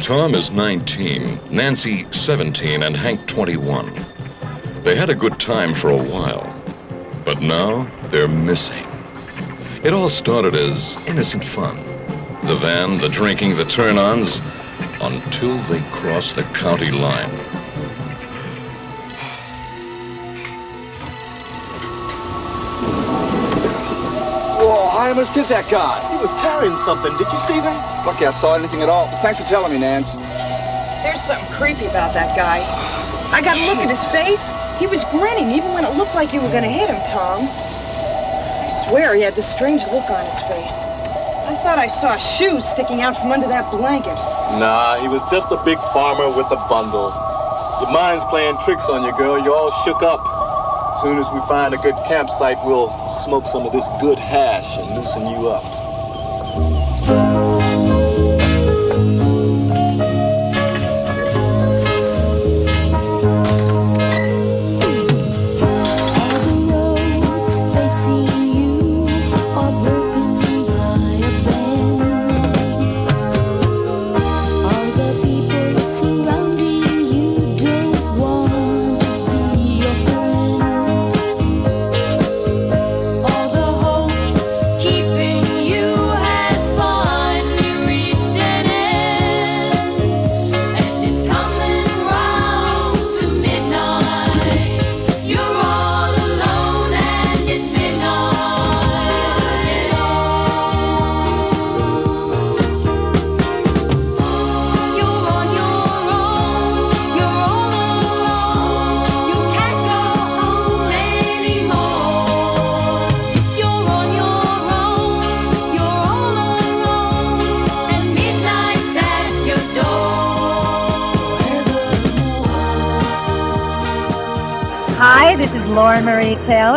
Tom is 19, Nancy 17, and Hank 21. They had a good time for a while, but now they're missing. It all started as innocent fun. The van, the drinking, the turn-ons, until they crossed the county line. Almost hit that guy. He was carrying something. Did you see that? It's lucky I saw anything at all. Thanks for telling me, Nance. There's something creepy about that guy. I got a look at his face. He was grinning even when it looked like you were gonna hit him, Tom. I swear he had this strange look on his face. I thought I saw shoes sticking out from under that blanket. Nah, he was just a big farmer with a bundle. Your mind's playing tricks on you, girl. You're all shook up. As soon as we find a good campsite, we'll smoke some of this good hash and loosen you up.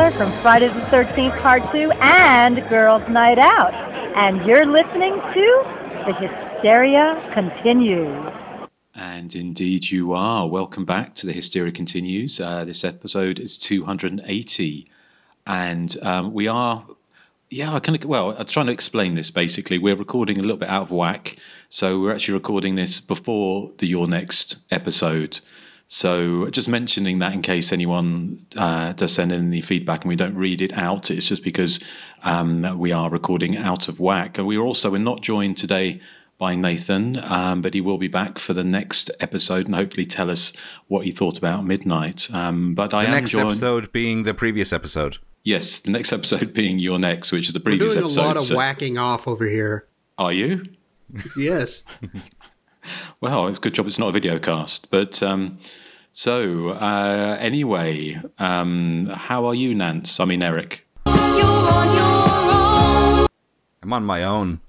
Taylor from Friday the 13th Part 2 and Girls Night Out. And you're listening to The Hysteria Continues. And indeed, you are. Welcome back to the Hysteria Continues. Uh, this episode is 280. And um, we are, yeah, I kind of, well, I'm trying to explain this basically. We're recording a little bit out of whack. So we're actually recording this before the Your Next episode. So just mentioning that in case anyone uh, does send in any feedback and we don't read it out, it's just because um, we are recording out of whack. And we are also, we're not joined today by Nathan, um, but he will be back for the next episode and hopefully tell us what he thought about Midnight. Um, but I The am next joined. episode being the previous episode. Yes, the next episode being your next, which is the previous. We're previous doing episode. a lot of so- whacking off over here. Are you? Yes. Well, it's a good job it's not a video cast. But um, so uh, anyway, um, how are you, Nance? I mean, Eric. You're on your own, I'm on my own.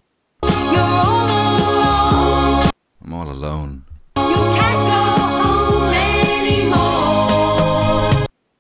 you're all alone. I'm all alone.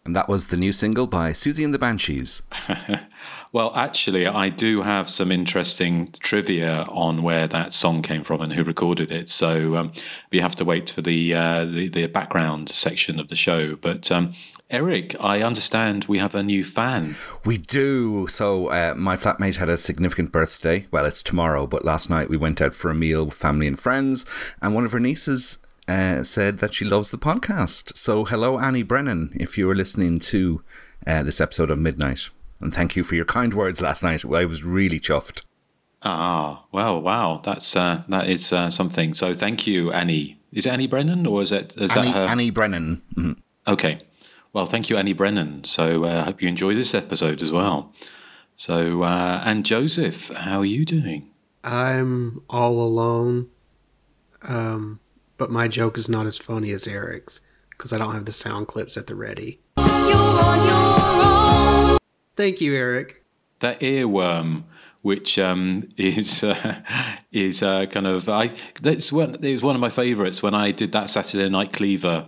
And that was the new single by Siouxsie and the Banshees. Well, actually, I do have some interesting trivia on where that song came from and who recorded it. So um, you have to wait for the, uh, the the background section of the show. But um, Eric, I understand we have a new fan. We do. So, uh, my flatmate had a significant birthday. Well, it's tomorrow, but last night we went out for a meal with family and friends, and one of her nieces uh, said that she loves the podcast. So, hello, Annie Brennan, if you were listening to uh, this episode of Midnight. And thank you for your kind words last night. I was really chuffed. Ah, well, wow, that's uh, that is uh, something. So thank you, Annie. Is it Annie Brennan or is it is Annie, that her? Annie Brennan. Mhm. Okay. Well, thank you, Annie Brennan. So I uh, hope you enjoy this episode as well. So, uh, and Joseph, how are you doing? I'm all alone. Um, but my joke is not as funny as Eric's because I don't have the sound clips at the ready. Thank you, Eric. That earworm, which um, is uh, is uh, kind of I that's one it was one of my favourites when I did that Saturday Night Cleaver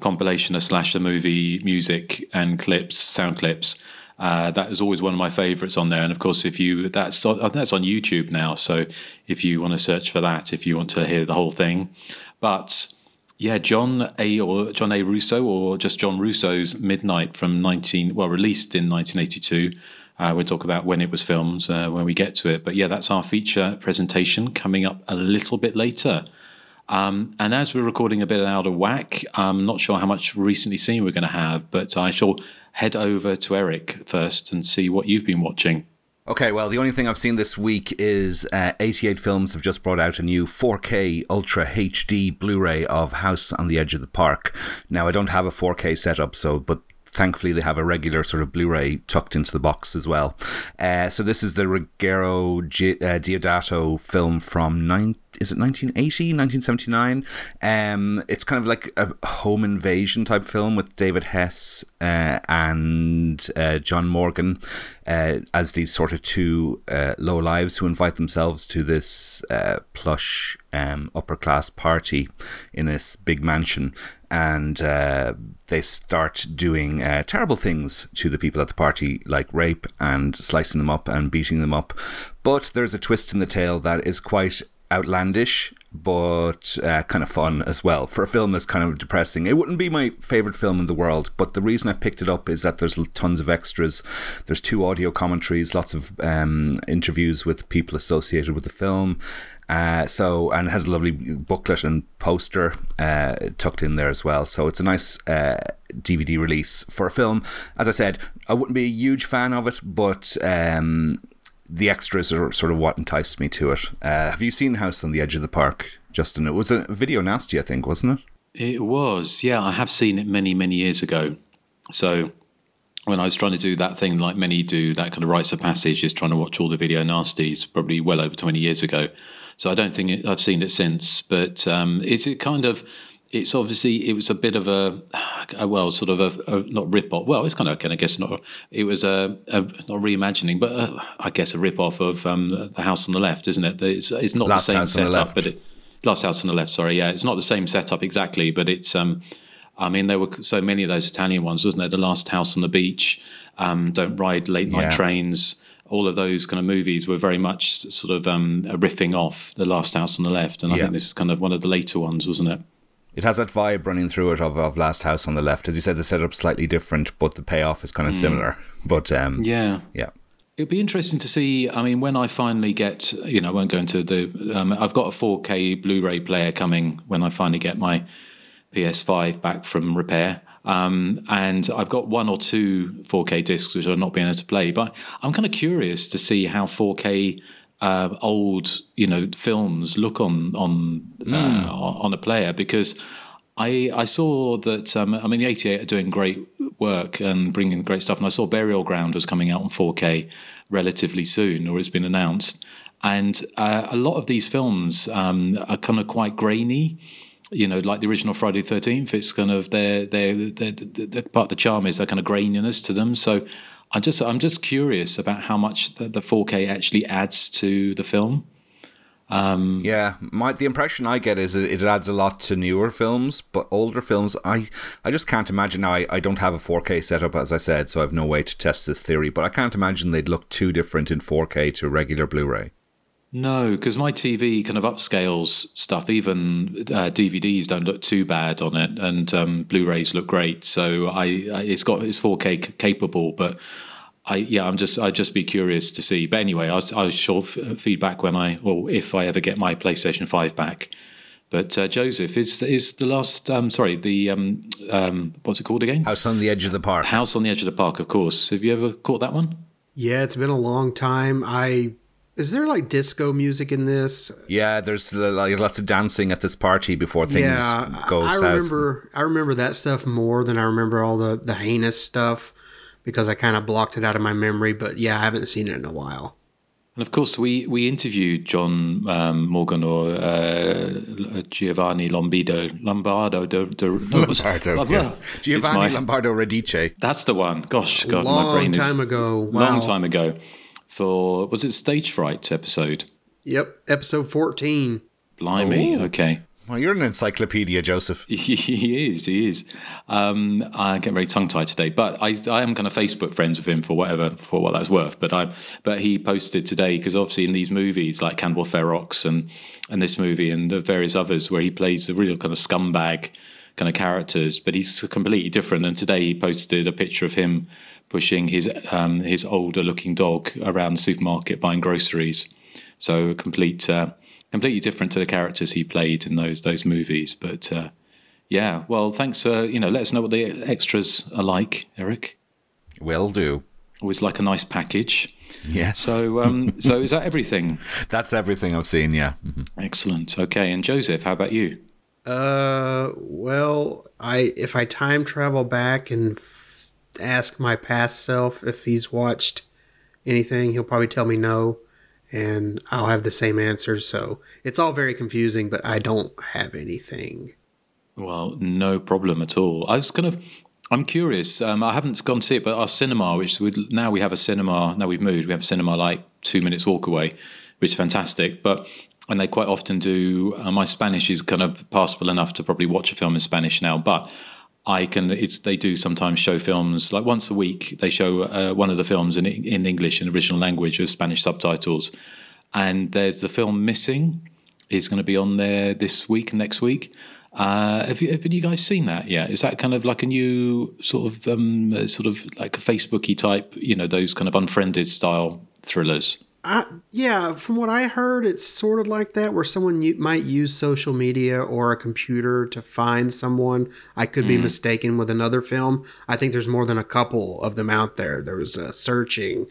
compilation of slash the movie music and clips, sound clips. Uh, that was always one of my favourites on there, and of course, if you that's that's on YouTube now. So if you want to search for that, if you want to hear the whole thing, but yeah, John A. or John A. Russo or just John Russo's Midnight from nineteen well released in nineteen eighty two. Uh, we'll talk about when it was filmed uh, when we get to it. But yeah, that's our feature presentation coming up a little bit later. Um, and as we're recording a bit out of whack, I'm not sure how much recently seen we're going to have, but I shall head over to Eric first and see what you've been watching. Okay, well, the only thing I've seen this week is uh, 88 Films have just brought out a new 4K Ultra HD Blu ray of House on the Edge of the Park. Now, I don't have a 4K setup, so, but thankfully they have a regular sort of Blu-ray tucked into the box as well. Uh, so this is the Ruggero Gi- uh, Deodato film from nine. Is it 1980, 1979? Um, it's kind of like a home invasion type film with David Hess uh, and uh, John Morgan uh, as these sort of two uh, low lives who invite themselves to this uh, plush um, upper class party in this big mansion and uh, they start doing uh, terrible things to the people at the party, like rape and slicing them up and beating them up. But there's a twist in the tale that is quite outlandish, but uh, kind of fun as well. For a film that's kind of depressing, it wouldn't be my favorite film in the world. But the reason I picked it up is that there's tons of extras. There's two audio commentaries, lots of um, interviews with people associated with the film. Uh, so and it has a lovely booklet and poster uh, tucked in there as well. So it's a nice uh, DVD release for a film. As I said, I wouldn't be a huge fan of it, but um, the extras are sort of what enticed me to it. Uh, have you seen House on the Edge of the Park, Justin? It was a video nasty, I think, wasn't it? It was, yeah. I have seen it many, many years ago. So when I was trying to do that thing like many do, that kind of rites of passage, is trying to watch all the video nasties, probably well over 20 years ago. So I don't think it, I've seen it since. But um, it's it kind of, it's obviously, it was a bit of a, a well, sort of a, a not rip off. Well, it's kind of, I guess, not, it was a, a not reimagining, but a, I guess a rip off of um, The House on the Left, isn't it? It's, it's not Last the same on the but it, Last House on the Left, sorry. Yeah, it's not the same setup exactly, but it's, um, I mean, there were so many of those Italian ones, wasn't there? The Last House on the Beach, um, Don't Ride Late Night Yeah. Trains. All of those kind of movies were very much sort of um, riffing off The Last House on the Left, and I Yeah. think this is kind of one of the later ones, wasn't it? It has that vibe running through it of, of Last House on the Left. As you said, the setup's slightly different, but the payoff is kind of similar. But um, Yeah. yeah. It'll be interesting to see. I mean, when I finally get, you know, I won't go into the. Um, I've got a 4K Blu-ray player coming when I finally get my PS5 back from repair, um, and I've got one or two 4K discs which I've not been able to play. But I'm kind of curious to see how 4K uh, old, you know, films look on on uh, on a player because. I, I saw that um, I mean the 88 are doing great work and bringing great stuff and I saw Burial Ground was coming out on 4K relatively soon or it's been announced and uh, a lot of these films um, are kind of quite grainy you know like the original Friday the 13th it's kind of their their, their, their, their part of the charm is that kind of graininess to them so I just I'm just curious about how much the, the 4K actually adds to the film um, Yeah, my the impression I get is it, it adds a lot to newer films, but older films, I I just can't imagine. Now, I, I don't have a 4K setup, as I said, so I have no way to test this theory. But I can't imagine they'd look too different in 4K to regular Blu-ray. No, because my TV kind of upscales stuff. Even uh, DVDs don't look too bad on it, and um, Blu-rays look great. So I, I it's got it's 4K c- capable, but I yeah, I'm just I'd just be curious to see. But anyway, I I shall f- feedback when I or if I ever get my PlayStation Five back. But uh, Joseph is is the last. Um, sorry, the um, um, what's it called again? House on the Edge of the Park. House on the Edge of the Park. Of course. Have you ever caught that one? Yeah, it's been a long time. I is there like disco music in this? Yeah, there's uh, like lots of dancing at this party before things yeah, go I, I south. remember. I remember that stuff more than I remember all the the heinous stuff because I kind of blocked it out of my memory. But yeah, I haven't seen it in a while. And of course, we, we interviewed John um, Morgan or uh, Giovanni Lombido, Lombardo. De, de, no, it was- Lombardo, blah, yeah. Giovanni my- Lombardo Radice. That's the one. Gosh, God, long my brain is Long time ago. Wow. long time ago. For was it Stage Fright episode? Yep, episode fourteen. Blimey. Oh. Okay. Well, you're an encyclopedia, Joseph. he is. He is. Um, I get very tongue tied today, but I, I am kind of Facebook friends with him for whatever for what that's worth. But I but he posted today because obviously in these movies like Cannibal Ferox and and this movie and the various others where he plays a real kind of scumbag kind of characters, but he's completely different. And today he posted a picture of him pushing his um, his older looking dog around the supermarket buying groceries. So a complete uh, completely different to the characters he played in those those movies. But uh, yeah, well, thanks for you know let us know what the extras are like, Eric. Will do. Always like a nice package. Yes. So um, so is that everything? That's everything I've seen. Yeah. Mhm. Excellent. Okay, and Joseph, how about you? Uh, well, I if I time travel back and f- ask my past self if he's watched anything, he'll probably tell me no, and I'll have the same answer. So it's all very confusing, but I don't have anything. Well, no problem at all. I was kind of, I'm curious. Um, I haven't gone to see it, but our cinema, which we now we have a cinema. Now we've moved. We have a cinema like two minutes walk away, which is fantastic. But and they quite often do. Uh, my Spanish is kind of passable enough to probably watch a film in Spanish now, but. I can. It's they do sometimes show films like once a week. They show uh, one of the films in in English in original language with Spanish subtitles, and there's the film Missing is going to be on there this week and next week. Uh, have you have you guys seen that yet? Is that kind of like a new sort of um, sort of like a Facebooky type, you know, those kind of unfriended style thrillers? I, yeah, from what I heard, it's sort of like that, where someone u- might use social media or a computer to find someone. I could be mistaken with another film. I think there's more than a couple of them out there. There was uh, Searching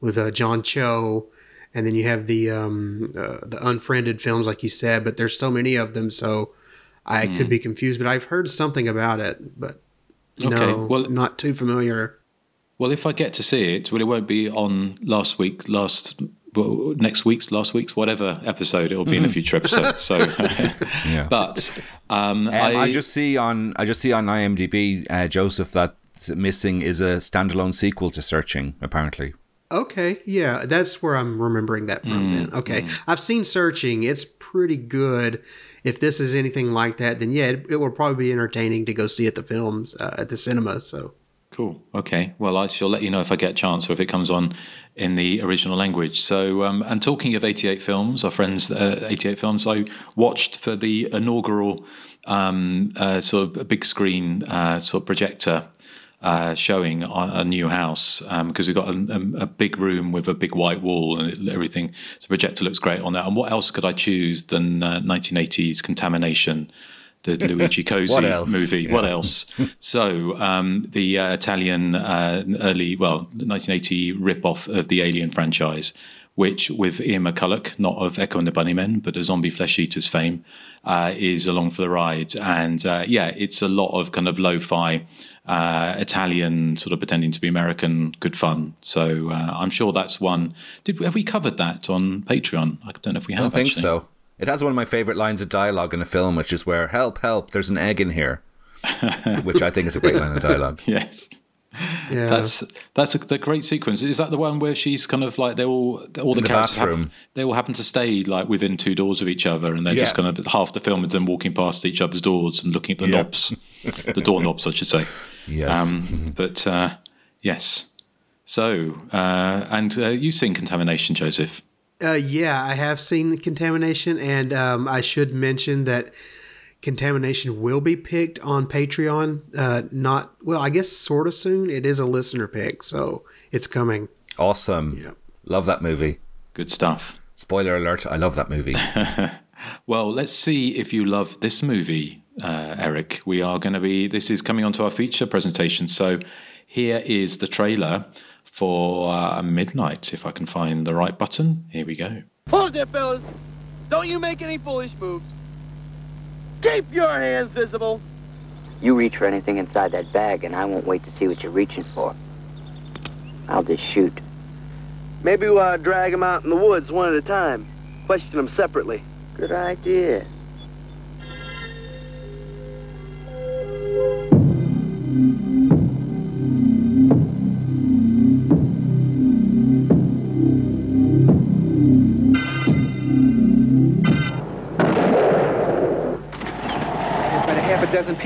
with uh, John Cho, and then you have the um, uh, the unfriended films, like you said. But there's so many of them, so I could be confused. But I've heard something about it, but Okay, no, well- not too familiar. Well, if I get to see it, well, it won't be on last week, last well, next week's, last week's, whatever episode. It will be in a future episode. So, Yeah. but um, Um, I, just see on I just see on IMDb, uh, Joseph, that Missing is a standalone sequel to Searching. Apparently, Okay, yeah, that's where I'm remembering that from. then okay, I've seen Searching; it's pretty good. If this is anything like that, then yeah, it, it will probably be entertaining to go see at the films uh, at the cinema. So Cool. Okay. Well, I shall let you know if I get a chance or if it comes on in the original language. So, um, and talking of 88 films, our friends, uh, 88 films, I watched for the inaugural um, uh, sort of big screen uh, sort of projector uh, showing on a new house because we've got a, a, big room with a big white wall and everything. So projector looks great on that. And what else could I choose than uh, 1980s Contamination? The Luigi Cozzi movie. What else? so um, the uh, Italian uh, early, well, 1980 rip-off of the Alien franchise, which with Ian McCulloch, not of Echo and the Bunnymen, but of Zombie Flesh Eaters fame, uh, is along for the ride. And uh, yeah, it's a lot of kind of lo-fi uh, Italian, sort of pretending to be American, good fun. So uh, I'm sure that's one. Did we, have we covered that on Patreon? I don't know if we I have. don't think actually. so. It has one of my favorite lines of dialogue in a film, which is where "Help, help! There's an egg in here," which I think is a great line of dialogue. Yes. yeah, That's that's a, the great sequence. Is that the one where she's kind of like they're all all the, the characters bathroom. happen, they all happen to stay like within two doors of each other, and they're just Yeah. kind of half the film is them walking past each other's doors and looking at the Yeah. knobs, the door knobs, I should say. Yes. Um, but uh, yes. So uh, and uh, you've seen Contamination, Joseph. Uh, yeah, I have seen Contamination, and um, I should mention that Contamination will be picked on Patreon. Uh, not well, I guess sort of soon. It is a listener pick, so it's coming. awesome. Yeah. Love that movie. Good stuff. Spoiler alert! I love that movie. Well, let's see if you love this movie, uh, Eric. We are going to be, this is coming onto our feature presentation. So here is the trailer for uh, Midnight. If I can find the right button, here we go. Hold there, fellas. Don't you make any foolish moves. Keep your hands visible. You reach for anything inside that bag, and I won't wait to see what you're reaching for. I'll just shoot. Maybe we'll uh, drag them out in the woods one at a time. Question them separately. Good idea.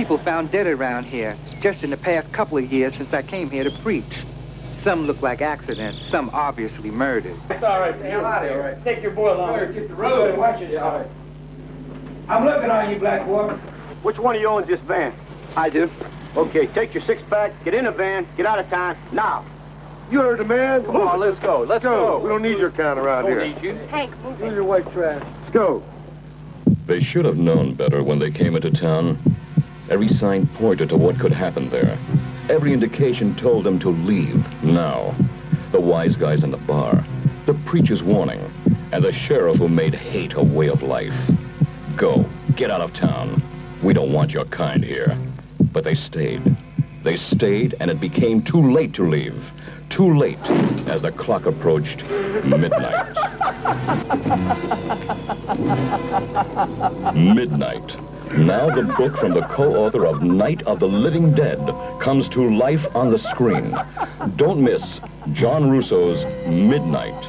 People found dead around here just in the past couple of years since I came here to preach. Some look like accidents, some obviously murdered. It's all right. Stay out of here. Take your boy along. Get the road. Watch it. All right. I'm looking on you, Black Wolf. Which one of you owns this van? I do. Okay, take your six pack, get in the van, get out of town, now. You heard the man. Come on, let's go. Let's go. We don't need your kind around here. Need you. Hank, Use your white trash. Let's go. They should have known better when they came into town. Every sign pointed to what could happen there. Every indication told them to leave now. The wise guys in the bar, the preacher's warning, and the sheriff who made hate a way of life. Go, get out of town. We don't want your kind here. But they stayed. They stayed, and it became too late to leave. Too late as the clock approached midnight. Midnight. Now the book from the co-author of Night of the Living Dead comes to life on the screen. Don't miss John Russo's Midnight.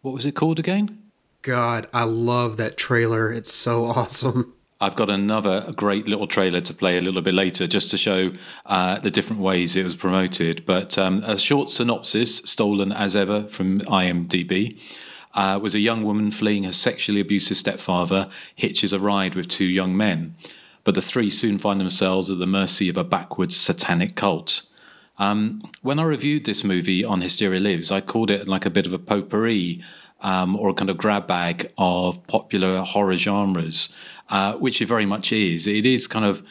What was it called again? God, I love that trailer. It's so awesome. I've got another great little trailer to play a little bit later just to show uh, the different ways it was promoted. But um, a short synopsis, stolen as ever from IMDb, uh, was a young woman fleeing her sexually abusive stepfather, hitches a ride with two young men. But the three soon find themselves at the mercy of a backwards satanic cult. Um, when I reviewed this movie on Hysteria Lives, I called it like a bit of a potpourri um, or a kind of grab bag of popular horror genres, uh, which it very much is. It is kind of,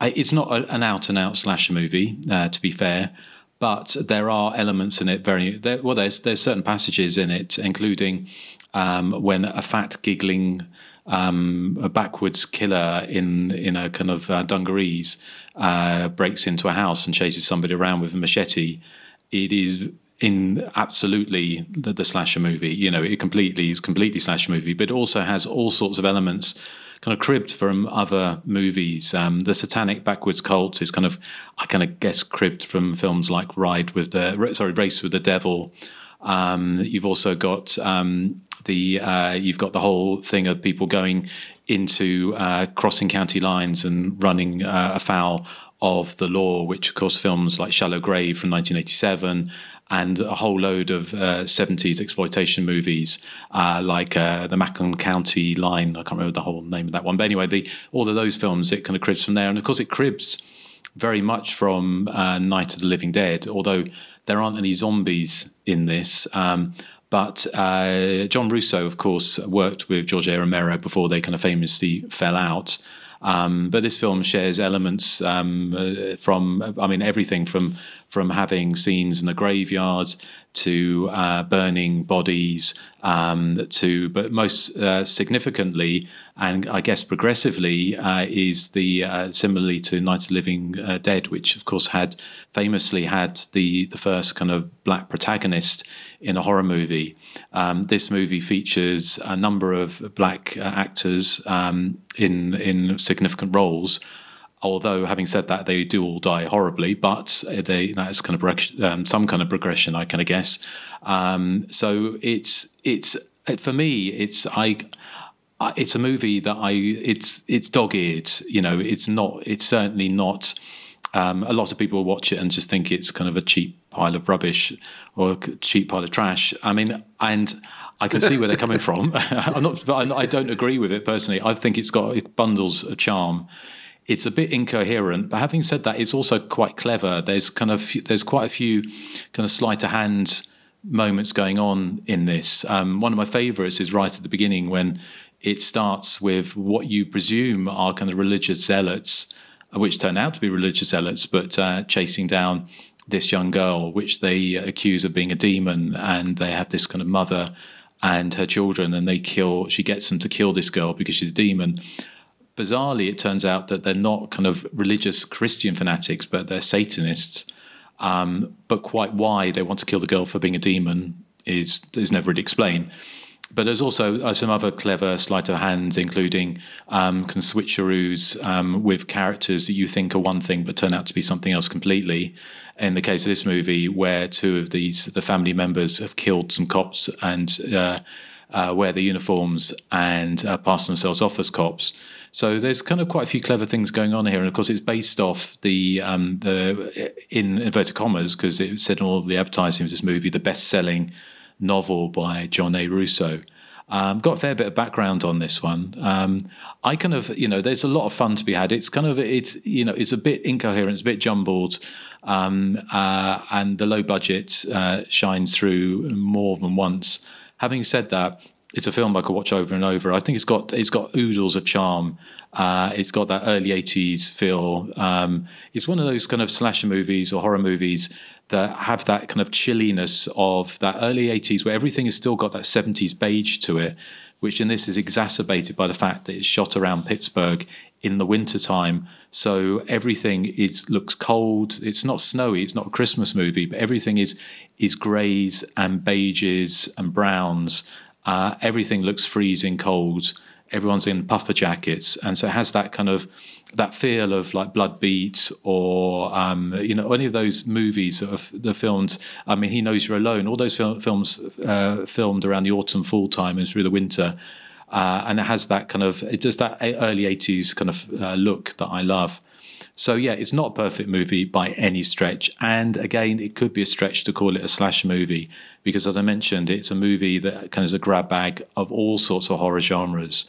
it's not an out and out slasher movie, uh, to be fair, but there are elements in it very there, well. There's there's certain passages in it, including um, when a fat giggling um, a backwards killer in in a kind of uh, dungarees uh, breaks into a house and chases somebody around with a machete. It is in absolutely the, the slasher movie. You know, it completely is completely slasher movie, but it also has all sorts of elements kind of cribbed from other movies. Um, the satanic backwards cult is kind of, I kind of guess, cribbed from films like Ride with the sorry Race with the Devil. Um, you've also got um, the uh, you've got the whole thing of people going into uh, crossing county lines and running uh, afoul of the law, which of course films like Shallow Grave from 1987 and a whole load of uh, 70s exploitation movies uh, like uh, the Macon County Line. I can't remember the whole name of that one, but anyway, the, all of those films it kind of cribs from there, and of course it cribs very much from uh, Night of the Living Dead, although there aren't any zombies in this. Um, but uh, John Russo, of course, worked with George A. Romero before they kind of famously fell out. Um, but this film shares elements um, uh, from, I mean, everything from from having scenes in a graveyard to uh, burning bodies um, to, but most uh, significantly, and I guess progressively, uh, is the uh, similarly to Night of Living uh, Dead, which of course had famously had the the first kind of black protagonist in a horror movie. Um, this movie features a number of black uh, actors um, in in significant roles. Although, having said that, they do all die horribly, but they that's kind of um, some kind of progression, I kind of guess. Um, so it's it's for me, it's I. It's a movie that I it's it's dog eared. You know, it's not. It's certainly not. Um, a lot of people watch it and just think it's kind of a cheap pile of rubbish or a cheap pile of trash. I mean, and I can see where they're coming from. I'm not, I'm- I don't agree with it personally. I think it's got it bundles a charm. It's a bit incoherent, but having said that, it's also quite clever. There's kind of there's quite a few kind of sleight of hand moments going on in this. Um, one of my favourites is right at the beginning when it starts with what you presume are kind of religious zealots, which turn out to be religious zealots, but uh, chasing down this young girl, which they accuse of being a demon, and they have this kind of mother and her children, and they kill. She gets them to kill this girl because she's a demon. Bizarrely, it turns out that they're not kind of religious Christian fanatics, but they're Satanists. Um, but quite why they want to kill the girl for being a demon is is never really explained. But there's also uh, some other clever sleight of hands, including um, kind of switcheroos um, with characters that you think are one thing but turn out to be something else completely. In the case of this movie, where two of these the family members have killed some cops and uh, uh, wear the uniforms and uh, pass themselves off as cops. So there's kind of quite a few clever things going on here, and of course it's based off the um, the in inverted commas because it said in all the advertising of this movie the best-selling novel by John A. Russo. Um, got a fair bit of background on this one. Um, I kind of, you know, there's a lot of fun to be had. It's kind of, it's, you know, it's a bit incoherent, it's a bit jumbled, um, uh, and the low budget uh, shines through more than once. Having said that, it's a film I could watch over and over. I think it's got it's got oodles of charm. Uh, it's got that early '80s feel. Um, it's one of those kind of slasher movies or horror movies that have that kind of chilliness of that early '80s, where everything has still got that '70s beige to it, which in this is exacerbated by the fact that it's shot around Pittsburgh in the wintertime. So everything is looks cold. It's not snowy. It's not a Christmas movie, but everything is is greys and beiges and browns. Uh, everything looks freezing cold. Everyone's in puffer jackets, and so it has that kind of that feel of like Blood Beat or um, you know any of those movies that are, are filmed. I mean, He Knows You're Alone. All those fil- films uh, filmed around the autumn, fall time, and through the winter. Uh, and it has that kind of it does that early 80s kind of uh, look that I love. So yeah, it's not a perfect movie by any stretch. And again, it could be a stretch to call it a slash movie because, as I mentioned, it's a movie that kind of is a grab bag of all sorts of horror genres.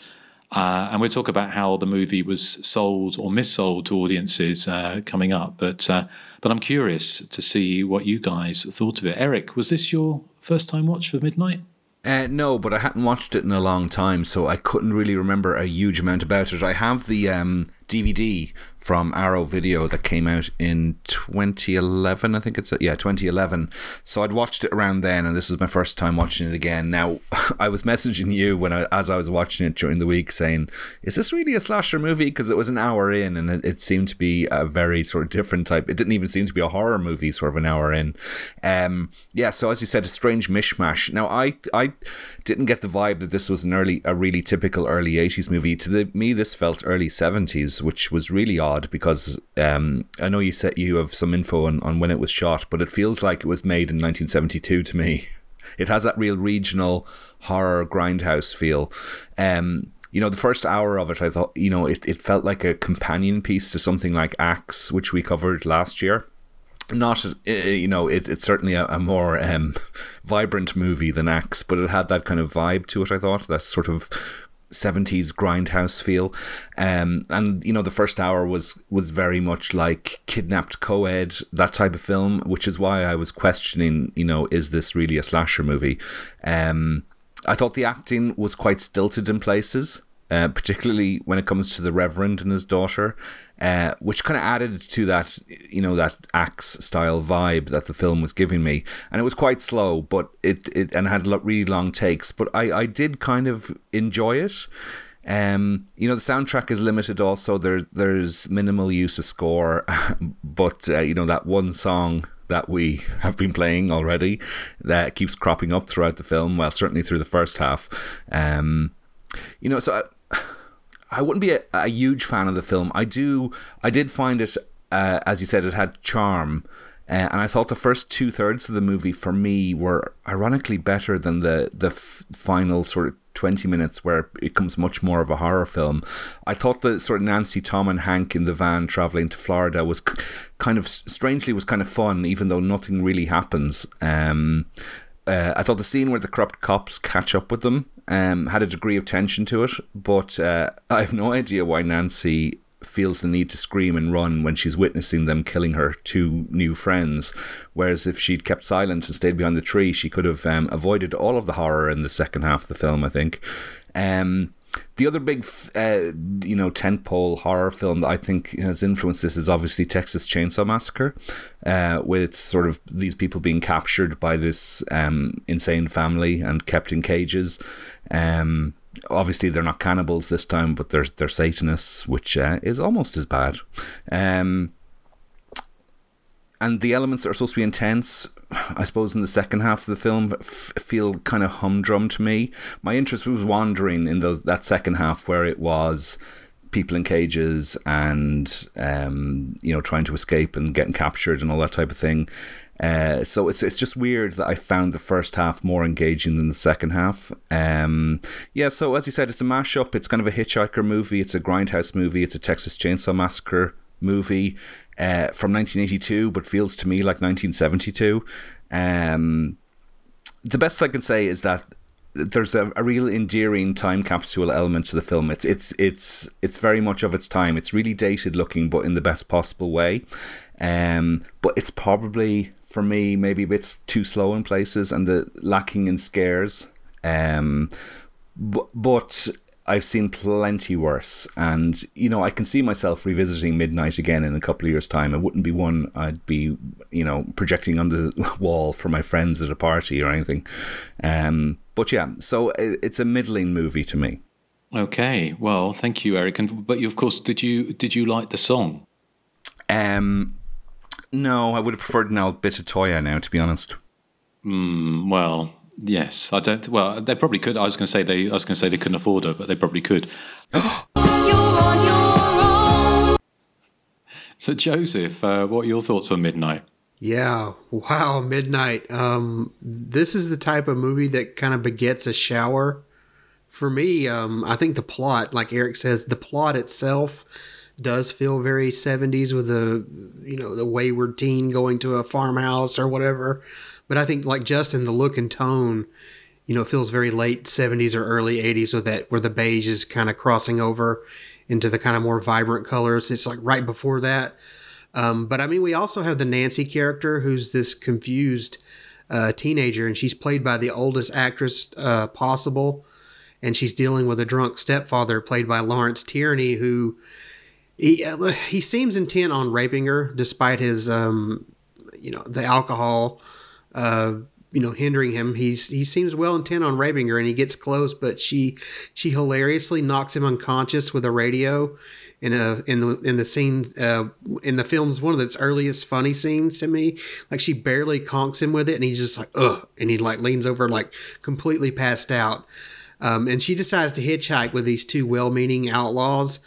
Uh, and we'll talk about how the movie was sold or missold to audiences uh, coming up. But uh, but I'm curious to see what you guys thought of it. Eric, was this your first time watch for Midnight? Uh, no, but I hadn't watched it in a long time, so I couldn't really remember a huge amount about it. I have the um, DVD from Arrow Video that came out in 2011, I think it's yeah 2011. So I'd watched it around then, and this is my first time watching it again. Now I was messaging you when I as I was watching it during the week, saying, "Is this really a slasher movie?" Because it was an hour in, and it, it seemed to be a very sort of different type. It didn't even seem to be a horror movie, sort of an hour in. Um, yeah, so as you said, a strange mishmash. Now I I didn't get the vibe that this was an early a really typical early 80s movie. To the, me, this felt early 70s, which was really odd because um, I know you said you have some info on, on when it was shot, but it feels like it was made in 1972 to me. It has that real regional horror grindhouse feel. Um, you know, the first hour of it, I thought, you know, it, it felt like a companion piece to something like Axe, which we covered last year not uh, you know it, it's certainly a, a more um, vibrant movie than Axe, but it had that kind of vibe to it. I thought that sort of 70s grindhouse feel. Um, and you know the first hour was was very much like kidnapped co-ed that type of film which is why I was questioning you know is this really a slasher movie? Um, I thought the acting was quite stilted in places uh, particularly when it comes to the Reverend and his daughter, uh, which kind of added to that, you know, that axe style vibe that the film was giving me. And it was quite slow, but it, it and had really long takes, but I, I did kind of enjoy it. Um, you know, the soundtrack is limited. Also, there there's minimal use of score, but uh, you know that one song that we have been playing already that keeps cropping up throughout the film. Well, certainly through the first half. Um, you know, so I, wouldn't be a, a, huge fan of the film. I do, I did find it, uh, as you said, it had charm. Uh, and I thought the first two thirds of the movie for me were ironically better than the the f- final sort of 20 minutes where it becomes much more of a horror film. I thought the sort of Nancy, Tom, and Hank in the van traveling to Florida was kind of strangely was kind of fun, even though nothing really happens. Um, uh, I thought the scene where the corrupt cops catch up with them um, had a degree of tension to it, but uh, I have no idea why Nancy feels the need to scream and run when she's witnessing them killing her two new friends. Whereas if she'd kept silent and stayed behind the tree, she could have um, avoided all of the horror in the second half of the film, I think. Um, the other big, uh, you know, tentpole horror film that I think has influenced this is obviously Texas Chainsaw Massacre, uh, with sort of these people being captured by this um, insane family and kept in cages. Um, obviously, they're not cannibals this time, but they're they're Satanists, which uh, is almost as bad. Um, and the elements that are supposed to be intense, I suppose, in the second half of the film, f- feel kind of humdrum to me. My interest was wandering in those that second half where it was people in cages and um, you know trying to escape and getting captured and all that type of thing. Uh, so it's it's just weird that I found the first half more engaging than the second half. Um, yeah, so as you said, it's a mashup. It's kind of a hitchhiker movie. It's a grindhouse movie. It's a Texas Chainsaw Massacre movie uh, from 1982, but feels to me like 1972. Um, the best I can say is that there's a, a, real endearing time capsule element to the film. It's it's it's it's very much of its time. It's really dated looking, but in the best possible way. Um, but it's probably for me maybe a bit too slow in places and the lacking in scares. Um, but, but I've seen plenty worse, and you know I can see myself revisiting Midnight again in a couple of years' time. It wouldn't be one I'd be you know projecting on the wall for my friends at a party or anything. Um, but yeah, so it, it's a middling movie to me. Okay, well, thank you, Eric. And but you, of course, did you did you like the song? Um, no, I would have preferred now Bit of Toyah now, to be honest. Mm, well, yes, I don't. Well, they probably could. I was going to say they. I was going to say they couldn't afford her, but they probably could. so, Joseph, uh, what are your thoughts on Midnight? Yeah, wow, Midnight. Um, this is the type of movie that kind of begets a shower. For me, um, I think the plot, like Eric says, the plot itself does feel very 70s with a you know the wayward teen going to a farmhouse or whatever. But i think like justin the look and tone you know it feels very late 70s or early 80s with that where the beige is kind of crossing over into the kind of more vibrant colors. It's like right before that. Um, but i mean we also have the nancy character who's this confused uh, teenager and she's played by the oldest actress uh, possible. And she's dealing with a drunk stepfather played by lawrence tierney who he, uh, he seems intent on raping her despite his um, you know the alcohol uh, you know hindering him. He's he seems well intent on raping her and he gets close but she she hilariously knocks him unconscious with a radio in a in the in the scene uh, in the film's one of its earliest funny scenes to me. Like she barely conks him with it and he's just like ugh and he like leans over like completely passed out. Um, and she decides to hitchhike with these two well-meaning outlaws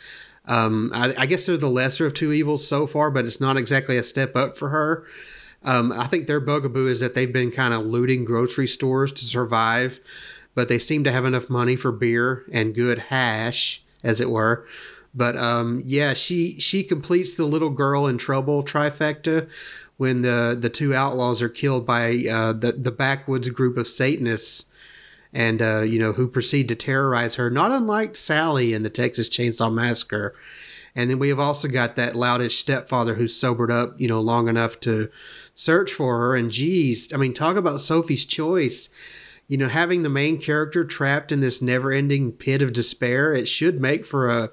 um, I, I, guess they're the lesser of two evils so far, but it's not exactly a step up for her. Um, I think their bugaboo is that they've been kind of looting grocery stores to survive, but they seem to have enough money for beer and good hash, as it were. But um, yeah, she she completes the little girl in trouble trifecta when the the two outlaws are killed by uh, the the backwoods group of Satanists and uh, you know who proceed to terrorize her, not unlike Sally in the Texas Chainsaw Massacre. And then we have also got that loutish stepfather who's sobered up, you know, long enough to search for her. And geez, I mean, talk about Sophie's choice. You know, having the main character trapped in this never-ending pit of despair, it should make for a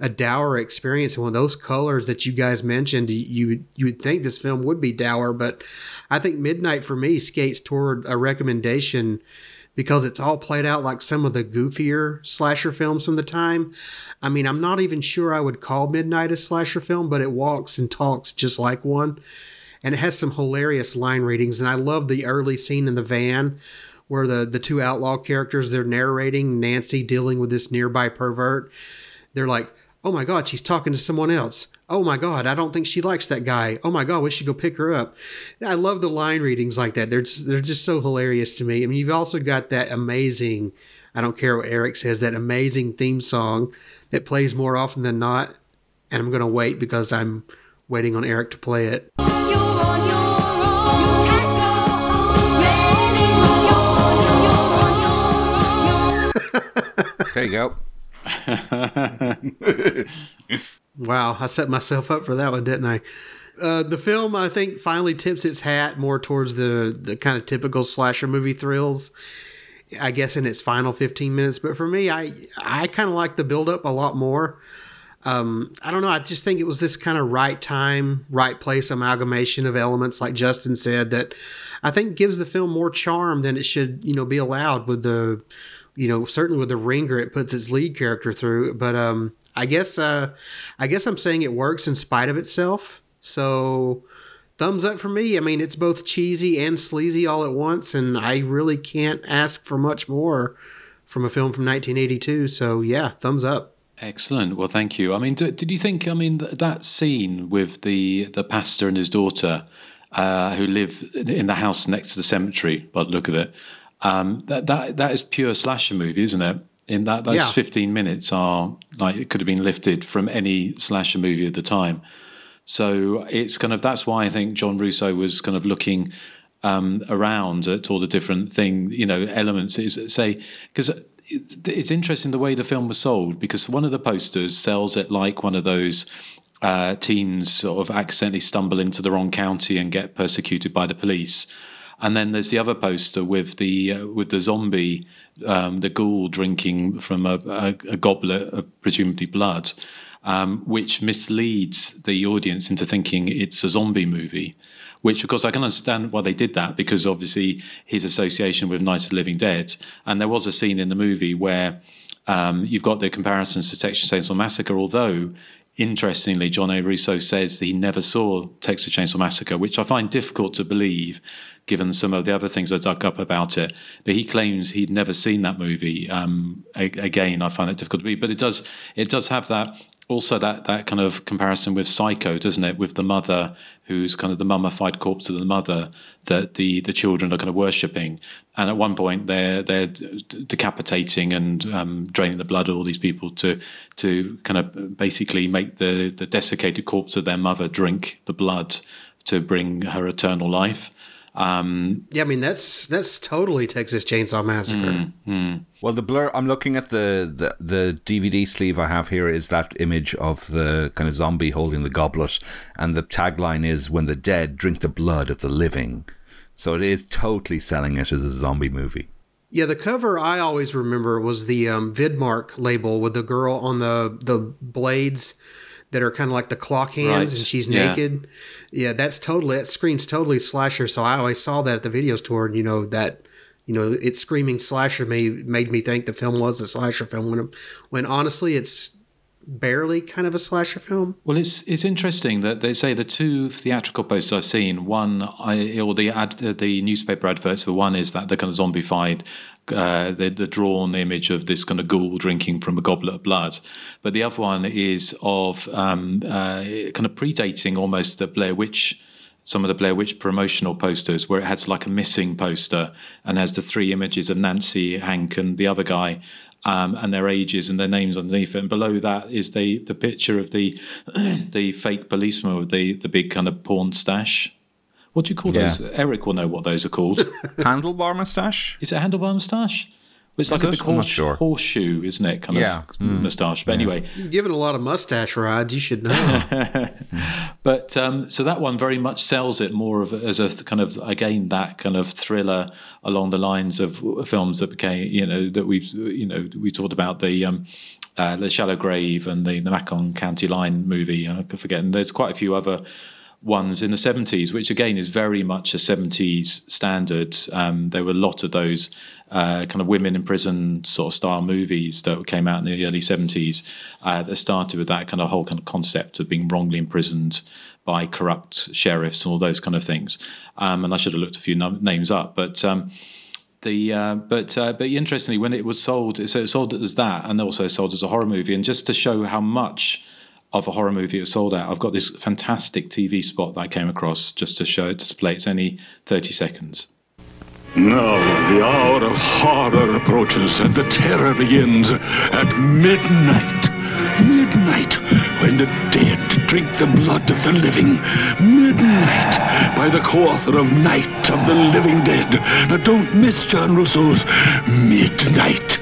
a dour experience. And with those colors that you guys mentioned, you you would think this film would be dour, but I think Midnight for me skates toward a recommendation because it's all played out like some of the goofier slasher films from the time. I mean, I'm not even sure I would call Midnight a slasher film, but it walks and talks just like one. And it has some hilarious line readings. And I love the early scene in the van where the, the two outlaw characters, they're narrating Nancy dealing with this nearby pervert. They're like, oh my God, she's talking to someone else. Oh my God, I don't think she likes that guy. Oh my God, we should go pick her up. I love the line readings like that. They're just, they're just so hilarious to me. I mean, you've also got that amazing, I don't care what Eric says, that amazing theme song that plays more often than not. And I'm going to wait because I'm waiting on Eric to play it. there you go. wow, I set myself up for that one, didn't I? Uh, the film, I think, finally tips its hat more towards the the kind of typical slasher movie thrills. I guess in its final 15 minutes, but for me, I I kind of like the build up a lot more. Um, I don't know. I just think it was this kind of right time, right place amalgamation of elements, like Justin said, that I think gives the film more charm than it should, you know, be allowed with the you know, certainly with the ringer it puts its lead character through. But um, I guess uh, I guess I'm saying it works in spite of itself. So thumbs up for me. I mean, it's both cheesy and sleazy all at once, and I really can't ask for much more from a film from 1982. So yeah, thumbs up. Excellent. Well, thank you. I mean, did, you think? I mean, th- that scene with the the pastor and his daughter, uh, who live in the house next to the cemetery, by the look of it. Um, that that that is pure slasher movie, isn't it? In that those Yeah. fifteen minutes are like it could have been lifted from any slasher movie at the time. So it's kind of that's why I think John Russo was kind of looking um, around at all the different thing you know elements. Is say because it's interesting the way the film was sold because one of the posters sells it like one of those uh, teens sort of accidentally stumble into the wrong county and get persecuted by the police. And then there's the other poster with the uh, with the zombie, um, the ghoul drinking from a, a, a goblet of presumably blood, um, which misleads the audience into thinking it's a zombie movie. Which, of course, I can understand why they did that because obviously his association with Night of the Living Dead, and there was a scene in the movie where um, you've got the comparisons to Texas Chainsaw Massacre, although interestingly, John A. Russo says that he never saw Texas Chainsaw Massacre, which I find difficult to believe given some of the other things I dug up about it. But he claims he'd never seen that movie. Um, a- again, I find it difficult to believe, but it does it does have that also that that kind of comparison with Psycho, doesn't it? With the mother who's kind of the mummified corpse of the mother that the the children are kind of worshipping, and at one point they're they're decapitating and um, draining the blood of all these people to to kind of basically make the the desiccated corpse of their mother drink the blood to bring her eternal life. Um, Yeah, I mean that's that's totally Texas Chainsaw Massacre. Well, the blur. I'm looking at the, the the DVD sleeve I have here. Is that image of the kind of zombie holding the goblet, and the tagline is "When the dead drink the blood of the living." So it is totally selling it as a zombie movie. Yeah, the cover I always remember was the um, Vidmark label with the girl on the the blades that are kind of like the clock hands, Right, and she's yeah. naked. Yeah, that's totally that screams totally slasher. So I always saw that at the video store, and you know that you know it's screaming slasher made made me think the film was a slasher film when when honestly it's barely kind of a slasher film. Well, it's it's interesting that they say the two theatrical posters I've seen. One, I or the ad, the newspaper adverts. The one is that the kind of zombified, uh, the the drawn image of this kind of ghoul drinking from a goblet of blood. But the other one is of um, uh, kind of predating almost the Blair Witch. Some of the Blair Witch promotional posters, where it has like a missing poster and has the three images of Nancy, Hank, and the other guy, um, and their ages and their names underneath it. And below that is the the picture of the the fake policeman with the the big kind of porn stash. What do you call Yeah. those? Eric will know what those are called. Handlebar mustache. is it a handlebar moustache? Well, it's Is like a big horse, sure. horseshoe, isn't it? Kind Yeah. of Mm. moustache. But anyway, You've given a lot of mustache rides. You should know. but um, so that one very much sells it more of as a kind of again that kind of thriller along the lines of films that became you know that we've you know we talked about the um, uh, the Shallow Grave and the the Macon County Line movie and I could forget and there's quite a few other ones in the 70s, which again is very much a 70s standard. Um, there were a lot of those uh, kind of women in prison sort of style movies that came out in the early 70s uh, that started with that kind of whole kind of concept of being wrongly imprisoned by corrupt sheriffs and all those kind of things. Um, and I should have looked a few num- names up, but. Um, the uh, but uh, but interestingly, when it was sold, so it sold as that, and also sold as a horror movie. And just to show how much of a horror movie it was sold out, I've got this fantastic TV spot that I came across just to show it display. It's only thirty seconds. Now the hour of horror approaches and the terror begins at midnight. Midnight, when the dead drink the blood of the living. Midnight, by the co-author of Night of the Living Dead. Now don't miss John Russo's Midnight.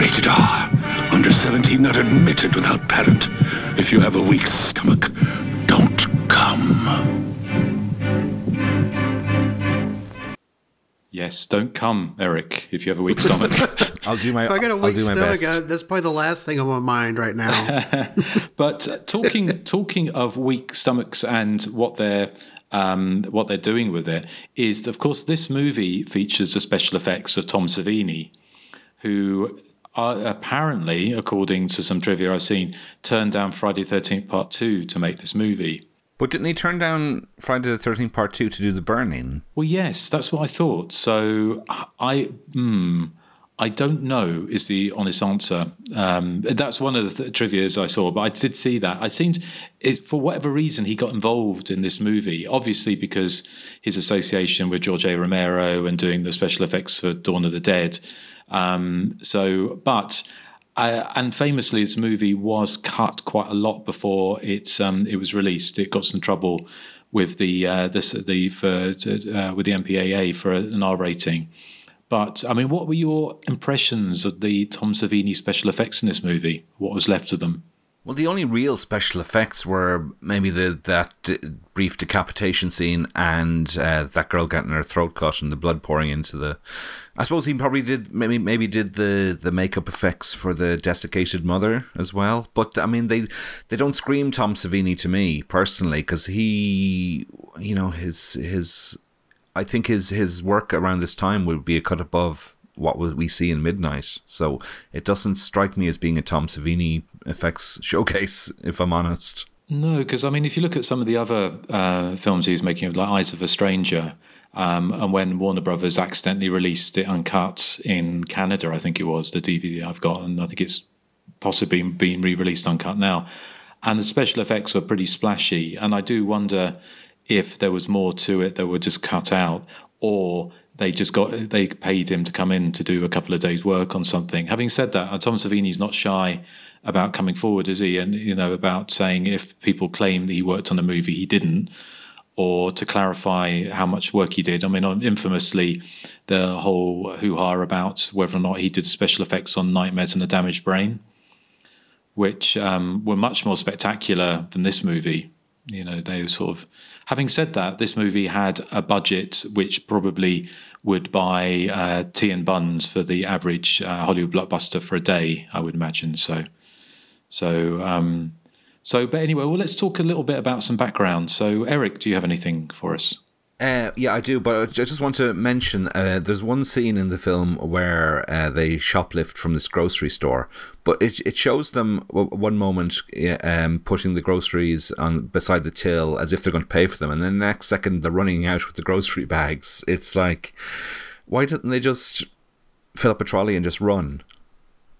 Rated R. Under 17 not admitted without parent. If you have a weak stomach, don't come. Yes, don't come, Eric, if you have a weak stomach. I'll do my. if I got a I'll weak do my stomach, best. uh, that's probably the last thing on my mind right now. but uh, talking talking of weak stomachs and what they're um, what they're doing with it is, of course, this movie features the special effects of Tom Savini, who are apparently, according to some trivia I've seen, turned down Friday the Thirteenth Part Two to make this movie. But didn't he turn down Friday the Thirteenth Part Two to do the burning? Well, yes, that's what I thought. So I, hmm, I don't know is the honest answer. Um, that's one of the th- trivia's I saw, but I did see that. I seemed, it, for whatever reason, he got involved in this movie. Obviously, because his association with George A. Romero and doing the special effects for Dawn of the Dead. Um, so, but. Uh, and famously, this movie was cut quite a lot before it's um, it was released. It got some trouble with the uh, this the for uh, with the MPAA for an R rating. But I mean, what were your impressions of the Tom Savini special effects in this movie? What was left of them? Well, the only real special effects were maybe the that brief decapitation scene and uh, that girl getting her throat cut and the blood pouring into the. I suppose he probably did maybe maybe did the, the makeup effects for the desiccated mother as well. But I mean, they they don't scream Tom Savini to me personally because he, you know, his his, I think his his work around this time would be a cut above what we see in Midnight. So it doesn't strike me as being a Tom Savini effects showcase, if I'm honest. No, because I mean, if you look at some of the other uh, films he's making, like Eyes of a Stranger, um, and when Warner Brothers accidentally released it uncut in Canada, I think it was the DVD I've got, and I think it's possibly being re-released uncut now. And the special effects were pretty splashy, and I do wonder if there was more to it that were just cut out, or they just got they paid him to come in to do a couple of days work on something. Having said that, Tom Savini's not shy about coming forward, is he? And you know about saying if people claim that he worked on a movie, he didn't, or to clarify how much work he did. I mean, infamously, the whole hoo ha about whether or not he did special effects on Nightmares and a Damaged Brain, which um, were much more spectacular than this movie. You know, they were sort of. Having said that, this movie had a budget which probably would buy uh, tea and buns for the average uh, Hollywood blockbuster for a day, I would imagine. So, so, um, so. But anyway, well, let's talk a little bit about some background. So, Eric, do you have anything for us? Uh, yeah, I do, but I just want to mention uh, there's one scene in the film where uh, they shoplift from this grocery store, but it it shows them w- one moment um, putting the groceries on beside the till as if they're going to pay for them, and then the next second they're running out with the grocery bags. It's like, why didn't they just fill up a trolley and just run?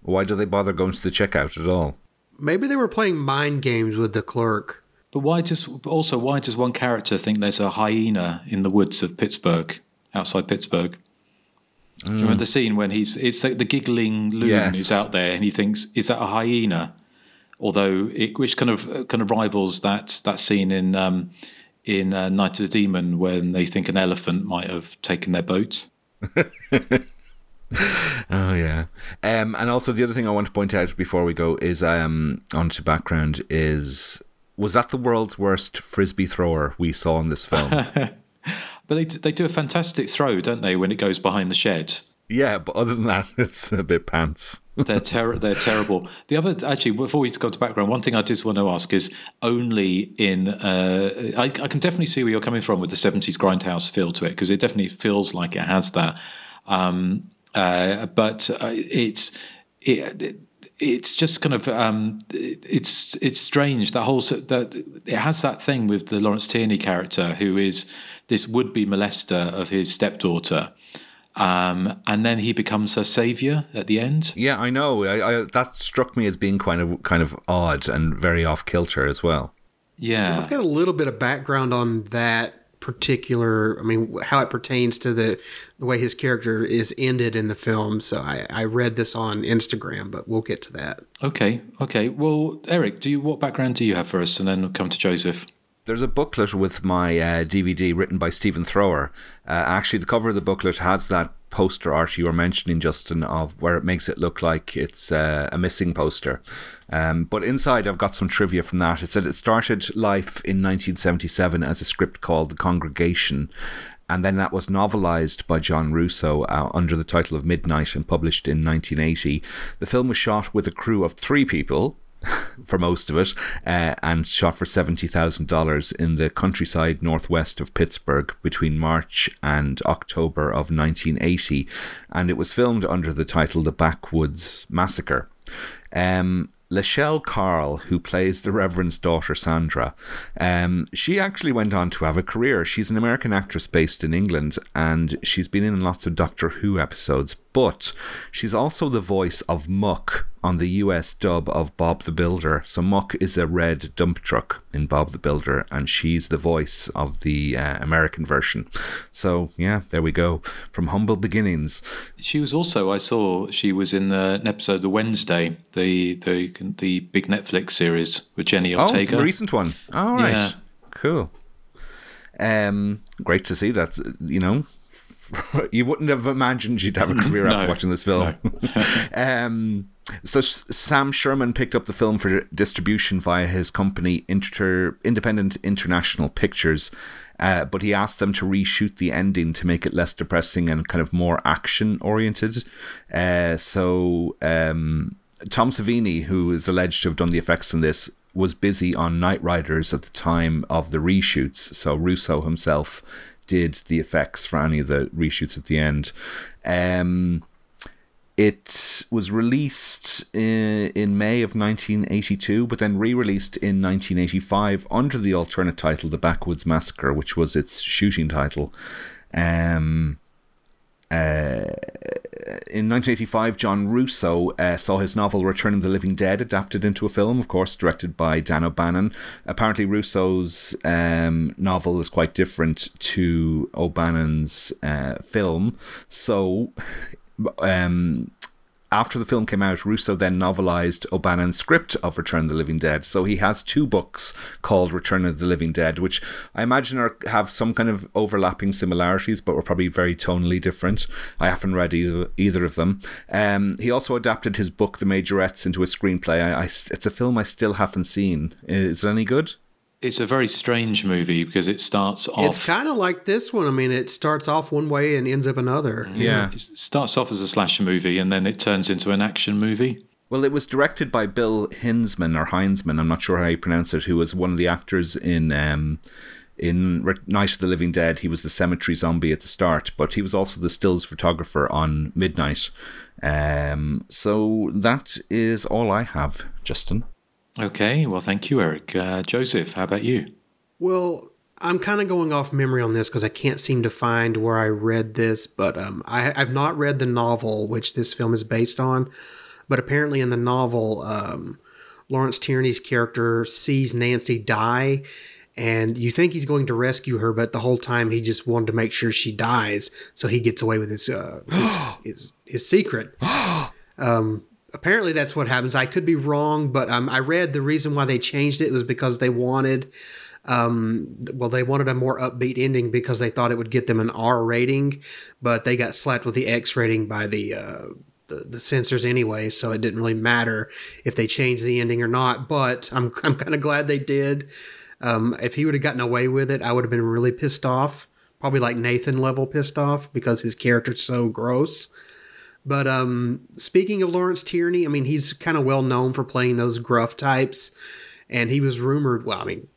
Why do they bother going to the checkout at all? Maybe they were playing mind games with the clerk. But why does also why does one character think there's a hyena in the woods of Pittsburgh, outside Pittsburgh? Do you remember the scene when he's it's like the giggling loon Yes. who's out there and he thinks is that a hyena? Although it which kind of kind of rivals that that scene in um, in uh, Night of the Demon when they think an elephant might have taken their boat. Oh yeah. Um, and also the other thing I want to point out before we go is um onto background is was that the world's worst frisbee thrower we saw in this film? But they they do a fantastic throw, don't they, when it goes behind the shed? yeah, but other than that, it's a bit pants. they're ter- they're terrible. The other, actually, before we go to background, one thing I did want to ask is only in. Uh, I, I can definitely see where you're coming from with the '70s grindhouse feel to it because it definitely feels like it has that. Um, uh, but uh, it's it, it's just kind of um, it- it's it's strange that whole that it has that thing with the Lawrence Tierney character who is this would be molester of his stepdaughter. Um, and then he becomes her savior at the end. Yeah, I know. I, I that struck me as being kind of kind of odd and very off kilter as well. Yeah. I've got a little bit of background on that particular. I mean, how it pertains to the the way his character is ended in the film. So I, I read this on Instagram, but we'll get to that. Okay, okay. Well, Eric, do you what background do you have for us, and then we'll come to Joseph. There's a booklet with my uh, DVD written by Stephen Thrower. Uh, actually, the cover of the booklet has that poster art you were mentioning, Justin, of where it makes it look like it's uh, a missing poster. Um, but inside, I've got some trivia from that. It said it started life in 1977 as a script called The Congregation. And then that was novelized by John Russo uh, under the title of Midnight and published in 1980. The film was shot with a crew of three people, for most of it, uh, and shot for seventy thousand dollars in the countryside northwest of Pittsburgh between March and October of 1980, and it was filmed under the title "The Backwoods Massacre." Um, Lachele Carl, who plays the Reverend's daughter Sandra, um, she actually went on to have a career. She's an American actress based in England, and she's been in lots of Doctor Who episodes. But she's also the voice of Muck on the US dub of Bob the Builder. So Muck is a red dump truck in Bob the Builder, and she's the voice of the uh, American version. So yeah, there we go. From humble beginnings. She was also I saw she was in uh, an episode the Wednesday, the the the big Netflix series with Jenny Oh, Ortega. the recent one. All right. Yeah. Cool. Um, great to see that. You know, you wouldn't have imagined you'd have a career after watching this film. um, so Sam Sherman picked up the film for distribution via his company Inter- Independent International Pictures, uh, but he asked them to reshoot the ending to make it less depressing and kind of more action oriented. Uh, so um, Tom Savini, who is alleged to have done the effects in this, was busy on Knightriders at the time of the reshoots. So Russo himself did the effects for any of the reshoots at the end. Um, it was released in, in May of 1982, but then re released in 1985 under the alternate title, The Backwoods Massacre, which was its shooting title. Um, uh, in 1985, John Russo uh, saw his novel Return of the Living Dead adapted into a film, of course, directed by Dan O'Bannon. Apparently, Russo's um, novel is quite different to O'Bannon's uh, film. So, um, after the film came out, Russo then novelized O'Bannon's script of Return of the Living Dead. So he has two books called Return of the Living Dead, which I imagine are have some kind of overlapping similarities, but were probably very tonally different. I haven't read either, either of them. Um, he also adapted his book, The Majorettes, into a screenplay. I, I, it's a film I still haven't seen. Is it any good? It's a very strange movie because it starts off. It's kind of like this one. I mean, it starts off one way and ends up another. It starts off as a slasher movie and then it turns into an action movie. Well, it was directed by Bill Hinzman or Heinzman. I'm not sure how you pronounce it. Who was one of the actors in um, in Night of the Living Dead. He was the cemetery zombie at the start, but he was also the stills photographer on Midnight. Um, so that is all I have, Justin. Okay, well, thank you, Eric. Uh, Joseph, how about you? Well, I'm kind of going off memory on this because I can't seem to find where I read this, but um, I, I've not read the novel which this film is based on. But apparently, in the novel, um, Lawrence Tierney's character sees Nancy die, and you think he's going to rescue her, but the whole time he just wanted to make sure she dies, so he gets away with his uh, his, his, his secret. um, apparently, that's what happens. I could be wrong, but um, I read the reason why they changed it was because they wanted um well they wanted a more upbeat ending because they thought it would get them an r rating but they got slapped with the x rating by the uh the, censors anyway so it didn't really matter if they changed the ending or not but i'm, I'm kind of glad they did um if he would have gotten away with it i would have been really pissed off probably like nathan level pissed off because his character's so gross but um, speaking of Lawrence Tierney, I mean, he's kind of well known for playing those gruff types, and he was rumored. Well, I mean,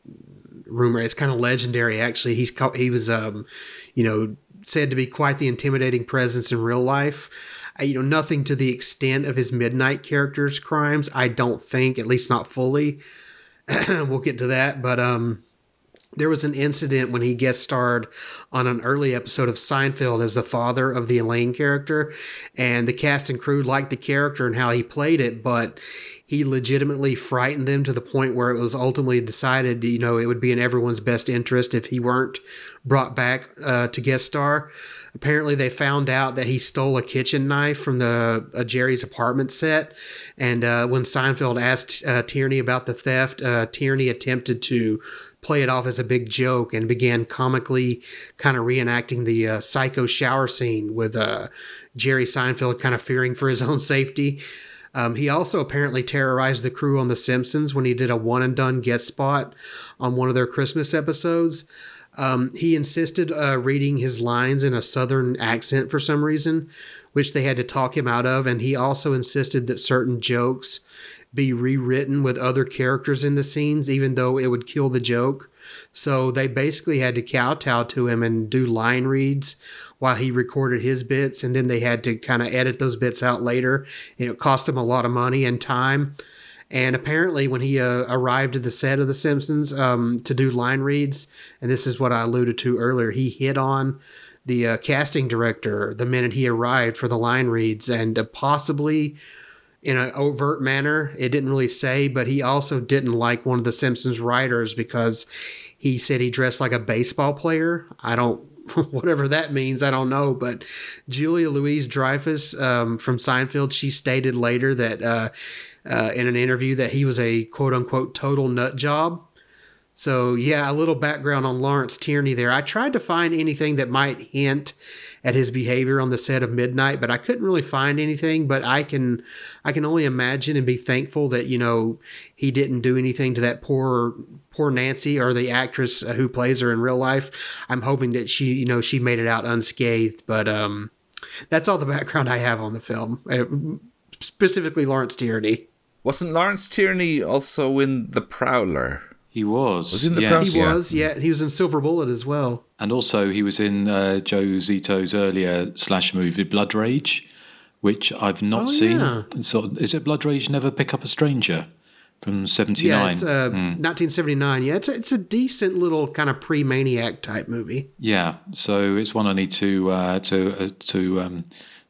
rumor. It's kind of legendary, actually. He's ca- he was, um, you know, said to be quite the intimidating presence in real life. I, you know, nothing to the extent of his Midnight character's crimes. I don't think, at least not fully. we'll get to that, but um, there was an incident when he guest starred on an early episode of Seinfeld as the father of the Elaine character, and the cast and crew liked the character and how he played it, but he legitimately frightened them to the point where it was ultimately decided, you know, it would be in everyone's best interest if he weren't brought back uh, to guest star. Apparently, they found out that he stole a kitchen knife from the uh, Jerry's apartment set, and uh, when Seinfeld asked uh, Tierney about the theft, uh, Tierney attempted to play it off as a big joke and began comically kind of reenacting the uh, psycho shower scene with uh, Jerry Seinfeld kind of fearing for his own safety. Um, he also apparently terrorized the crew on The Simpsons when he did a one and done guest spot on one of their Christmas episodes. Um, he insisted uh, reading his lines in a southern accent for some reason, which they had to talk him out of. And he also insisted that certain jokes be rewritten with other characters in the scenes, even though it would kill the joke. So they basically had to kowtow to him and do line reads while he recorded his bits, and then they had to kind of edit those bits out later. And it cost him a lot of money and time. And apparently, when he uh, arrived at the set of The Simpsons um, to do line reads, and this is what I alluded to earlier, he hit on the uh, casting director the minute he arrived for the line reads, and uh, possibly in an overt manner. It didn't really say, but he also didn't like one of the Simpsons writers because he said he dressed like a baseball player. I don't. Whatever that means, I don't know. But Julia Louise Dreyfus um, from Seinfeld, she stated later that uh, uh, in an interview that he was a quote unquote total nut job. So, yeah, a little background on Lawrence Tierney there. I tried to find anything that might hint at his behavior on the set of Midnight, but I couldn't really find anything, but I can I can only imagine and be thankful that, you know, he didn't do anything to that poor poor Nancy or the actress uh, who plays her in real life. I'm hoping that she, you know, she made it out unscathed, but um that's all the background I have on the film. Uh, specifically Lawrence Tierney. Wasn't Lawrence Tierney also in The Prowler? He was. Was he in The yes. Prowler? He was, yeah. He was in Silver Bullet as well. And also, he was in uh, Joe Zito's earlier slash movie Blood Rage, which I've not Oh, seen. yeah. So, is it Blood Rage Never Pick Up a Stranger from '79? Yeah, it's uh, 1979. Yeah, it's a, it's a decent little kind of pre-maniac type movie. Yeah, so it's one I need to uh, to uh, to um,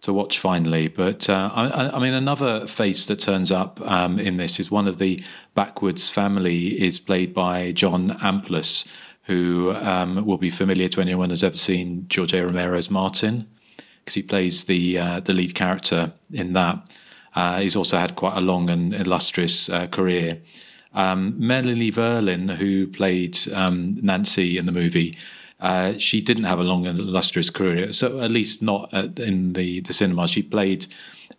to watch finally. But uh, I, I- mean, another face that turns up um, in this is one of the backwoods family is played by John Amplas, who um, will be familiar to anyone who's ever seen George A. Romero's Martin, because he plays the uh, the lead character in that. Uh, he's also had quite a long and illustrious uh, career. Um, Melanie Verlin, who played um, Nancy in the movie, uh, she didn't have a long and illustrious career, so at least not at, in the, the cinema. She played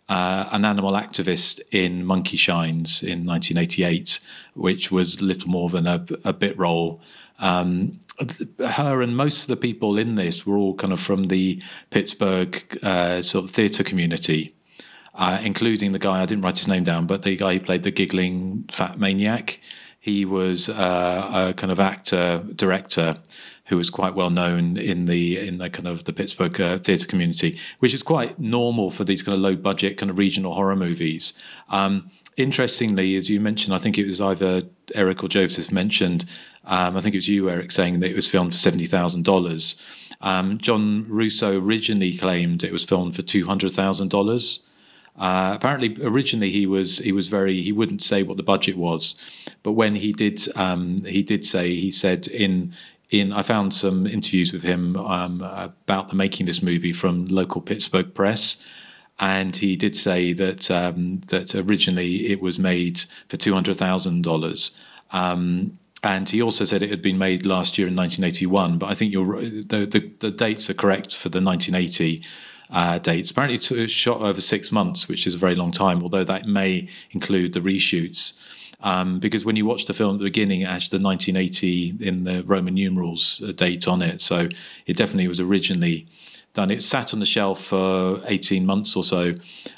uh, an animal activist in Monkey Shines in 1988, which was little more than a, a bit role. Um, her and most of the people in this were all kind of from the Pittsburgh uh, sort of theatre community uh, including the guy I didn't write his name down, but the guy who played the giggling fat maniac. He was uh, a kind of actor director who was quite well known in the in the kind of the Pittsburgh uh, theatre community, which is quite normal for these kind of low budget kind of regional horror movies. Um, interestingly, as you mentioned, I think it was either Eric or Joseph mentioned. Um, I think it was you, Eric, saying that it was filmed for seventy thousand dollars. Um, John Russo originally claimed it was filmed for two hundred thousand dollars. Uh, apparently, originally he was he was very he wouldn't say what the budget was, but when he did um, he did say he said in in I found some interviews with him um, about the making this movie from local Pittsburgh press, and he did say that um, that originally it was made for two hundred thousand dollars. Um, and he also said it had been made last year in 1981, but I think the, the the dates are correct for the 1980 uh, dates. Apparently, it shot over six months, which is a very long time, although that may include the reshoots. Um, because when you watch the film at the beginning, it has the 1980 in the Roman numerals uh, date on it. So it definitely was originally done. It sat on the shelf for 18 months or so.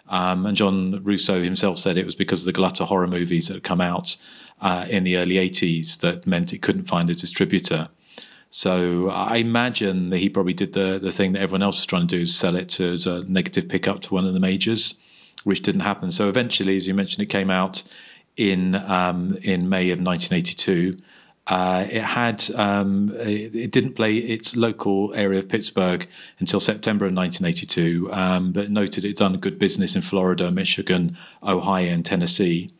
Um, and John Russo himself said it was because of the glut of horror movies that had come out uh, in the early 80s that meant it couldn't find a distributor. So I imagine that he probably did the the thing that everyone else was trying to do, is sell it to as a negative pickup to one of the majors, which didn't happen. So eventually, as you mentioned, it came out in um, in May of 1982. Uh, it had um, it, it didn't play its local area of Pittsburgh until September of 1982, um, but noted it done good business in Florida, Michigan, Ohio, and Tennessee.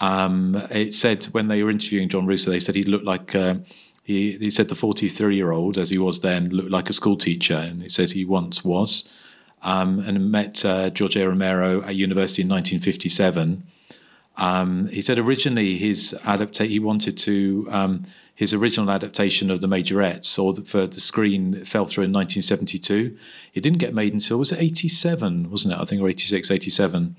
Um, it said when they were interviewing John Russo, they said he looked like uh, he, he said the 43 year old, as he was then, looked like a school teacher, and it says he once was. Um, and met uh, George A. Romero at university in 1957. Um, he said originally his adapta- he wanted to um, his original adaptation of the Majorettes or the, for the screen fell through in 1972. It didn't get made until was it 87, wasn't it? I think or 86, 87.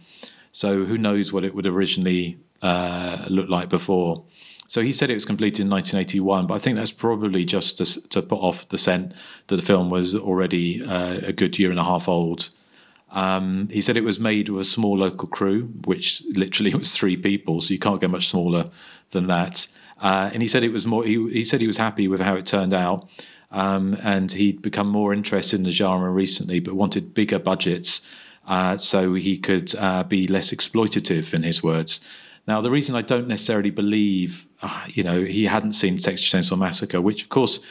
So who knows what it would originally uh, look like before. So he said it was completed in 1981, but I think that's probably just to, to put off the scent that the film was already uh, a good year and a half old. Um, he said it was made with a small local crew, which literally was three people, so you can't get much smaller than that. Uh, and he said it was more. He, he said he was happy with how it turned out, um, and he'd become more interested in the genre recently, but wanted bigger budgets uh, so he could uh, be less exploitative, in his words. Now, the reason I don't necessarily believe, uh, you know, he hadn't seen Texas Chainsaw Massacre, which of course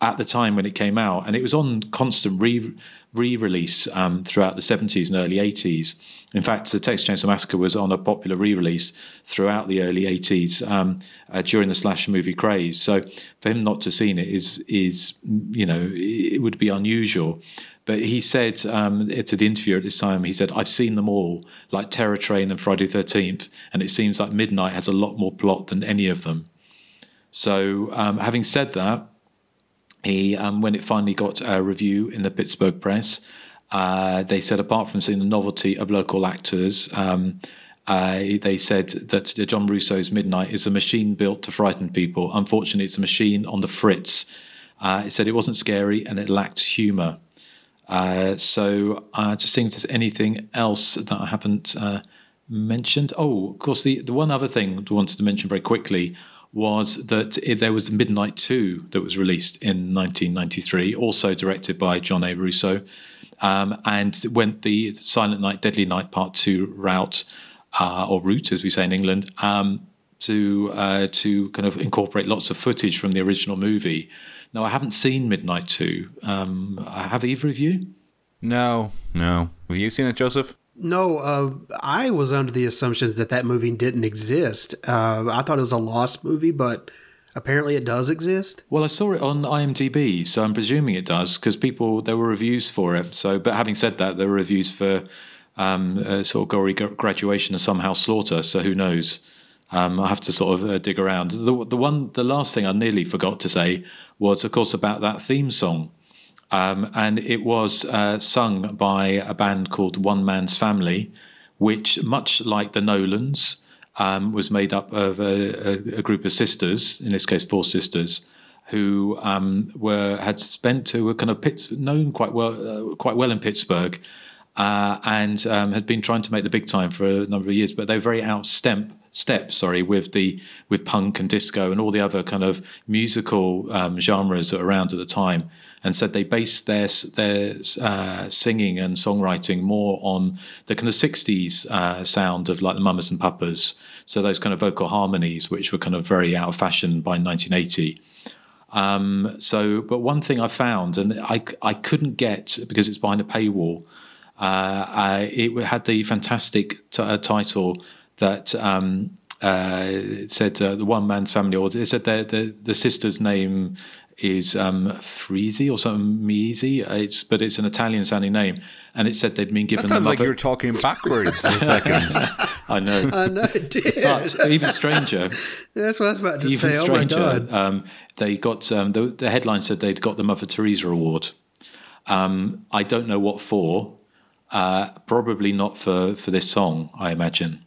at the time when it came out, and it was on constant re re-release um, throughout the 70s and early 80s. In fact, the Texas Chainsaw Massacre was on a popular re-release throughout the early 80s um, uh, during the slasher movie craze. So for him not to have seen it is is you know it would be unusual. But he said um, to the interviewer at this time, he said, "I've seen them all, like Terror Train and Friday the 13th, and it seems like Midnight has a lot more plot than any of them." So, um, having said that, he um, when it finally got a review in the Pittsburgh press, uh, they said apart from seeing the novelty of local actors, um, uh, they said that John Russo's Midnight is a machine built to frighten people. Unfortunately, it's a machine on the fritz. Uh, it said it wasn't scary and it lacked humour. Uh, so, uh, just seeing if there's anything else that I haven't uh, mentioned. Oh, of course, the, the one other thing I wanted to mention very quickly was that there was Midnight 2 that was released in 1993, also directed by John A. Russo. Um, and went the Silent Night, Deadly Night Part 2 route, uh, or route, as we say in England, um, to, uh, to kind of incorporate lots of footage from the original movie. Now, I haven't seen Midnight 2. Um, have either of you? No, no. Have you seen it, Joseph? No, uh, I was under the assumption that that movie didn't exist. Uh, I thought it was a lost movie, but apparently it does exist. Well, I saw it on IMDb, so I'm presuming it does because people there were reviews for it. So, but having said that, there were reviews for um, uh, sort of gory graduation and somehow slaughter. So who knows? Um, I have to sort of uh, dig around. The the one, the last thing I nearly forgot to say was, of course, about that theme song. Um, and it was uh, sung by a band called One Man's Family, which, much like the Nolans, um, was made up of a, a, a group of sisters, in this case, four sisters, who um, were had spent who were kind of known quite well, uh, quite well in Pittsburgh, uh, and um, had been trying to make the big time for a number of years, but they were very out step, step sorry, with the with punk and disco and all the other kind of musical um, genres that were around at the time, and said they based their their uh, singing and songwriting more on the kind of '60s uh, sound of like the Mamas and Papas, so those kind of vocal harmonies, which were kind of very out of fashion by 1980. Um, so, but one thing I found, and I, I couldn't get because it's behind a paywall, uh, I, it had the fantastic t- uh, title that um, uh, it said uh, the one man's family, or it said the, the, the sister's name is um, Freezy or something Measy. It's but it's an Italian sounding name, and it said they'd been given. That the sounds like you're talking backwards for a second. I know. I know it did. But even stranger, That's what I was about to even say. Oh my stranger. god. Um, they got um, the, the headline said they'd got the Mother Teresa Award. Um, I don't know what for. Uh, probably not for for this song, I imagine.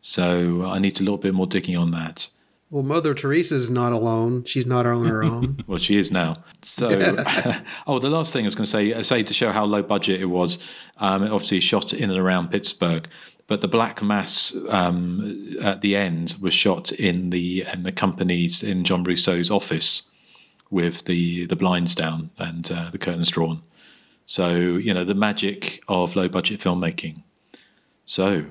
So I need a little bit more digging on that. Well, Mother Teresa's not alone. She's not on her own. Well, she is now. So, oh, the last thing I was going to say, uh, say to show how low budget it was. Um, it obviously shot in and around Pittsburgh, but the Black Mass um, at the end was shot in the in the company's in John Russo's office with the the blinds down and uh, the curtains drawn. So you know the magic of low budget filmmaking. So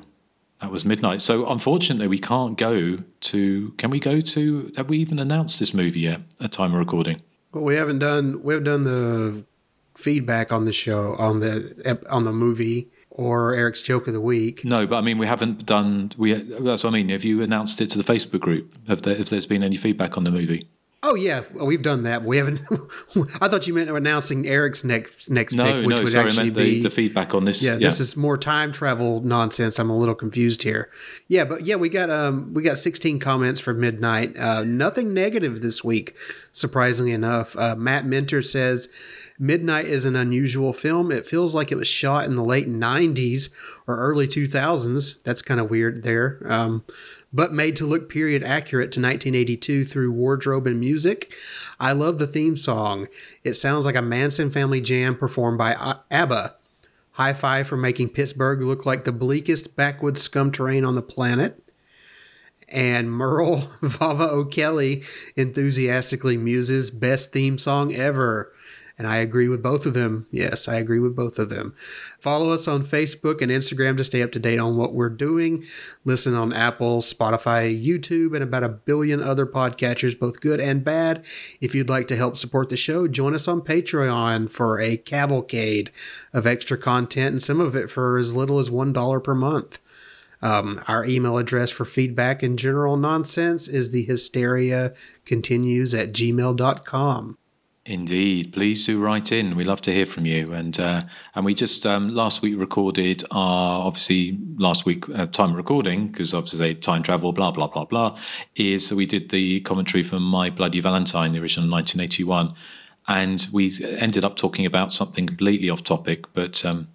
that was midnight. So unfortunately, we can't go to. Can we go to? Have we even announced this movie yet? At time of recording. Well, we haven't done we haven't done the feedback on the show on the on the movie or Eric's joke of the week. No, but I mean, we haven't done. We that's what I mean. Have you announced it to the Facebook group? Have there, if there's been any feedback on the movie? Oh yeah, well, we've done that. We haven't. I thought you meant announcing Eric's next next No, pick, which no. would Sorry, I actually meant the, be the feedback on this. Yeah, this is more time travel nonsense. I'm a little confused here. Yeah, but yeah, we got um we got 16 comments for midnight. Uh, nothing negative this week, surprisingly enough. Uh, Matt Minter says Midnight is an unusual film. It feels like it was shot in the late 90s or early 2000s. That's kind of weird there. Um, but made to look period accurate to 1982 through wardrobe and music. I love the theme song. It sounds like a Manson family jam performed by uh, ABBA. High five for making Pittsburgh look like the bleakest backwoods scum terrain on the planet. And Merle Vava O'Kelly enthusiastically muses best theme song ever. And I agree with both of them. Yes, I agree with both of them. Follow us on Facebook and Instagram to stay up to date on what we're doing. Listen on Apple, Spotify, YouTube, and about a billion other podcatchers, both good and bad. If you'd like to help support the show, join us on Patreon for a cavalcade of extra content and some of it for as little as $1 per month. Um, our email address for feedback and general nonsense is the hysteria continues at gmail.com. Indeed, please do write in. We love to hear from you. And uh, and we just um, last week recorded our obviously last week uh, time recording because obviously time travel blah blah blah blah is we did the commentary from My Bloody Valentine, the original 1981, and we ended up talking about something completely off topic, but. Um,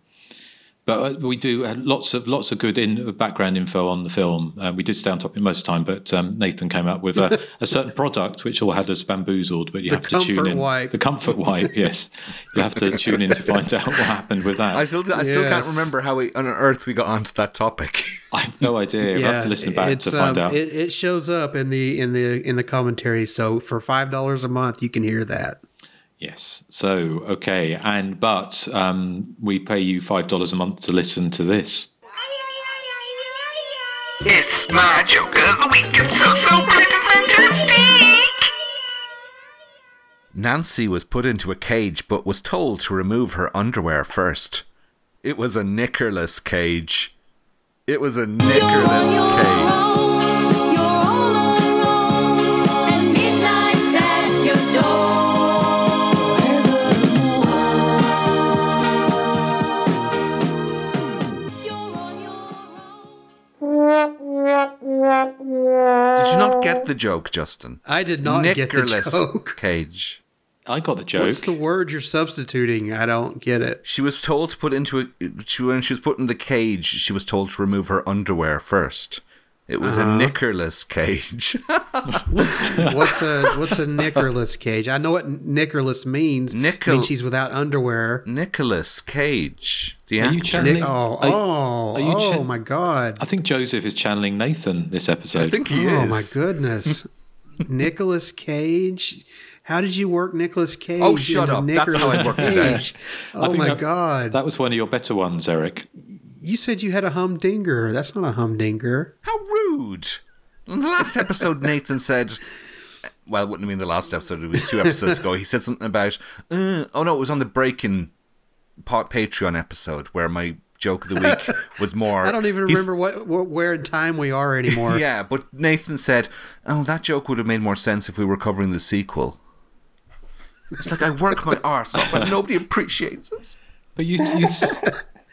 but uh, we do uh, lots of lots of good in background info on the film. Uh, we did stay on topic most of the time, but um, Nathan came up with a, a certain product which all had us bamboozled. But you The have to tune in. wipe. The comfort wipe, yes. You have to tune in to find out what happened with that. I still, I still can't remember how we on earth we got onto that topic. I have no idea. We'll have to listen back to find um, out. It, it shows up in the in the in the commentary. So for five dollars a month, you can hear that. Yes. So okay, and but um, we pay you five dollars a month to listen to this. It's my joke of the week. It's so, so great and fantastic. Nancy was put into a cage but was told to remove her underwear first. It was a knickerless cage. It was a knickerless cage. Did you not get the joke, Justin? I did not get the joke. Cage. I got the joke. What's the word you're substituting? I don't get it. She was told to put into a. She, when she was put in the cage, she was told to remove her underwear first. It was a Uh-huh. knickerless cage. What's a what's a knickerless cage? I know what knickerless means. Nickel- means she's without underwear. Nicholas Cage, the Are you channeling- Nick- oh, are- oh, are you oh chan- my god! I think Joseph is channeling Nathan this episode. I think he oh is. my goodness, Nicholas Cage. How did you work Nicholas Cage? Oh, shut into up. That's how I worked it out. I Oh my that- god! That was one of your better ones, Eric. You said you had a humdinger. That's not a humdinger. How rude! In the last episode, Nathan said. Well, it wouldn't have been the last episode. It was two episodes ago. He said something about. Uh, oh no, it was on the Breaking part Patreon episode where my joke of the week was more. I don't even remember what, what where in time we are anymore. Yeah, but Nathan said, "Oh, that joke would have made more sense if we were covering the sequel." It's like I work my arse off, and nobody appreciates it. But you, you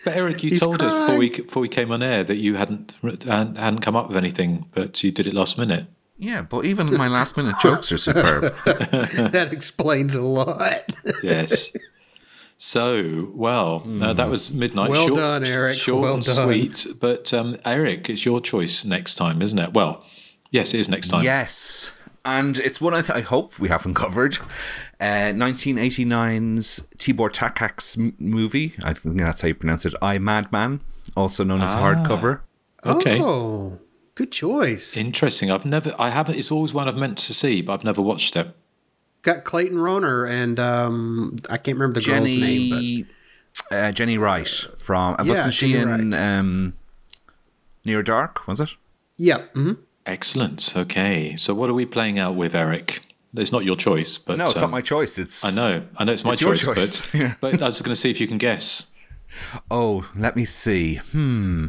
but Eric, you He's told us before we before we came on air that you hadn't hadn't hadn't come up with anything, but you did it last minute. Yeah, but even my last minute jokes are superb. that explains a lot. Yes. So well, uh, that was midnight. Well short, done, Eric. Short Well and done. sweet. But um, Eric, it's your choice next time, isn't it? Well, yes, it is next time. Yes. And it's one I, th- I hope we haven't covered. Uh, 1989's Tibor Takács's m- movie. I think that's how you pronounce it. I Madman, also known as Ah. Hardcover. Okay. Oh, good choice. Interesting. I've never. I haven't. It's always one I've meant to see, but I've never watched it. Got Clayton Rohner and um, I can't remember the girl's name, but Jenny, uh, Jenny Wright from. Uh, Yeah, wasn't she Jenny in um, Near Dark? Was it? yeah. hmm Excellent. Okay. So what are we playing out with, Eric? It's not your choice, but no, it's um, not my choice. It's I know. I know it's my It's your choice, choice. but but I was going to see if you can guess. Oh, let me see. Hmm.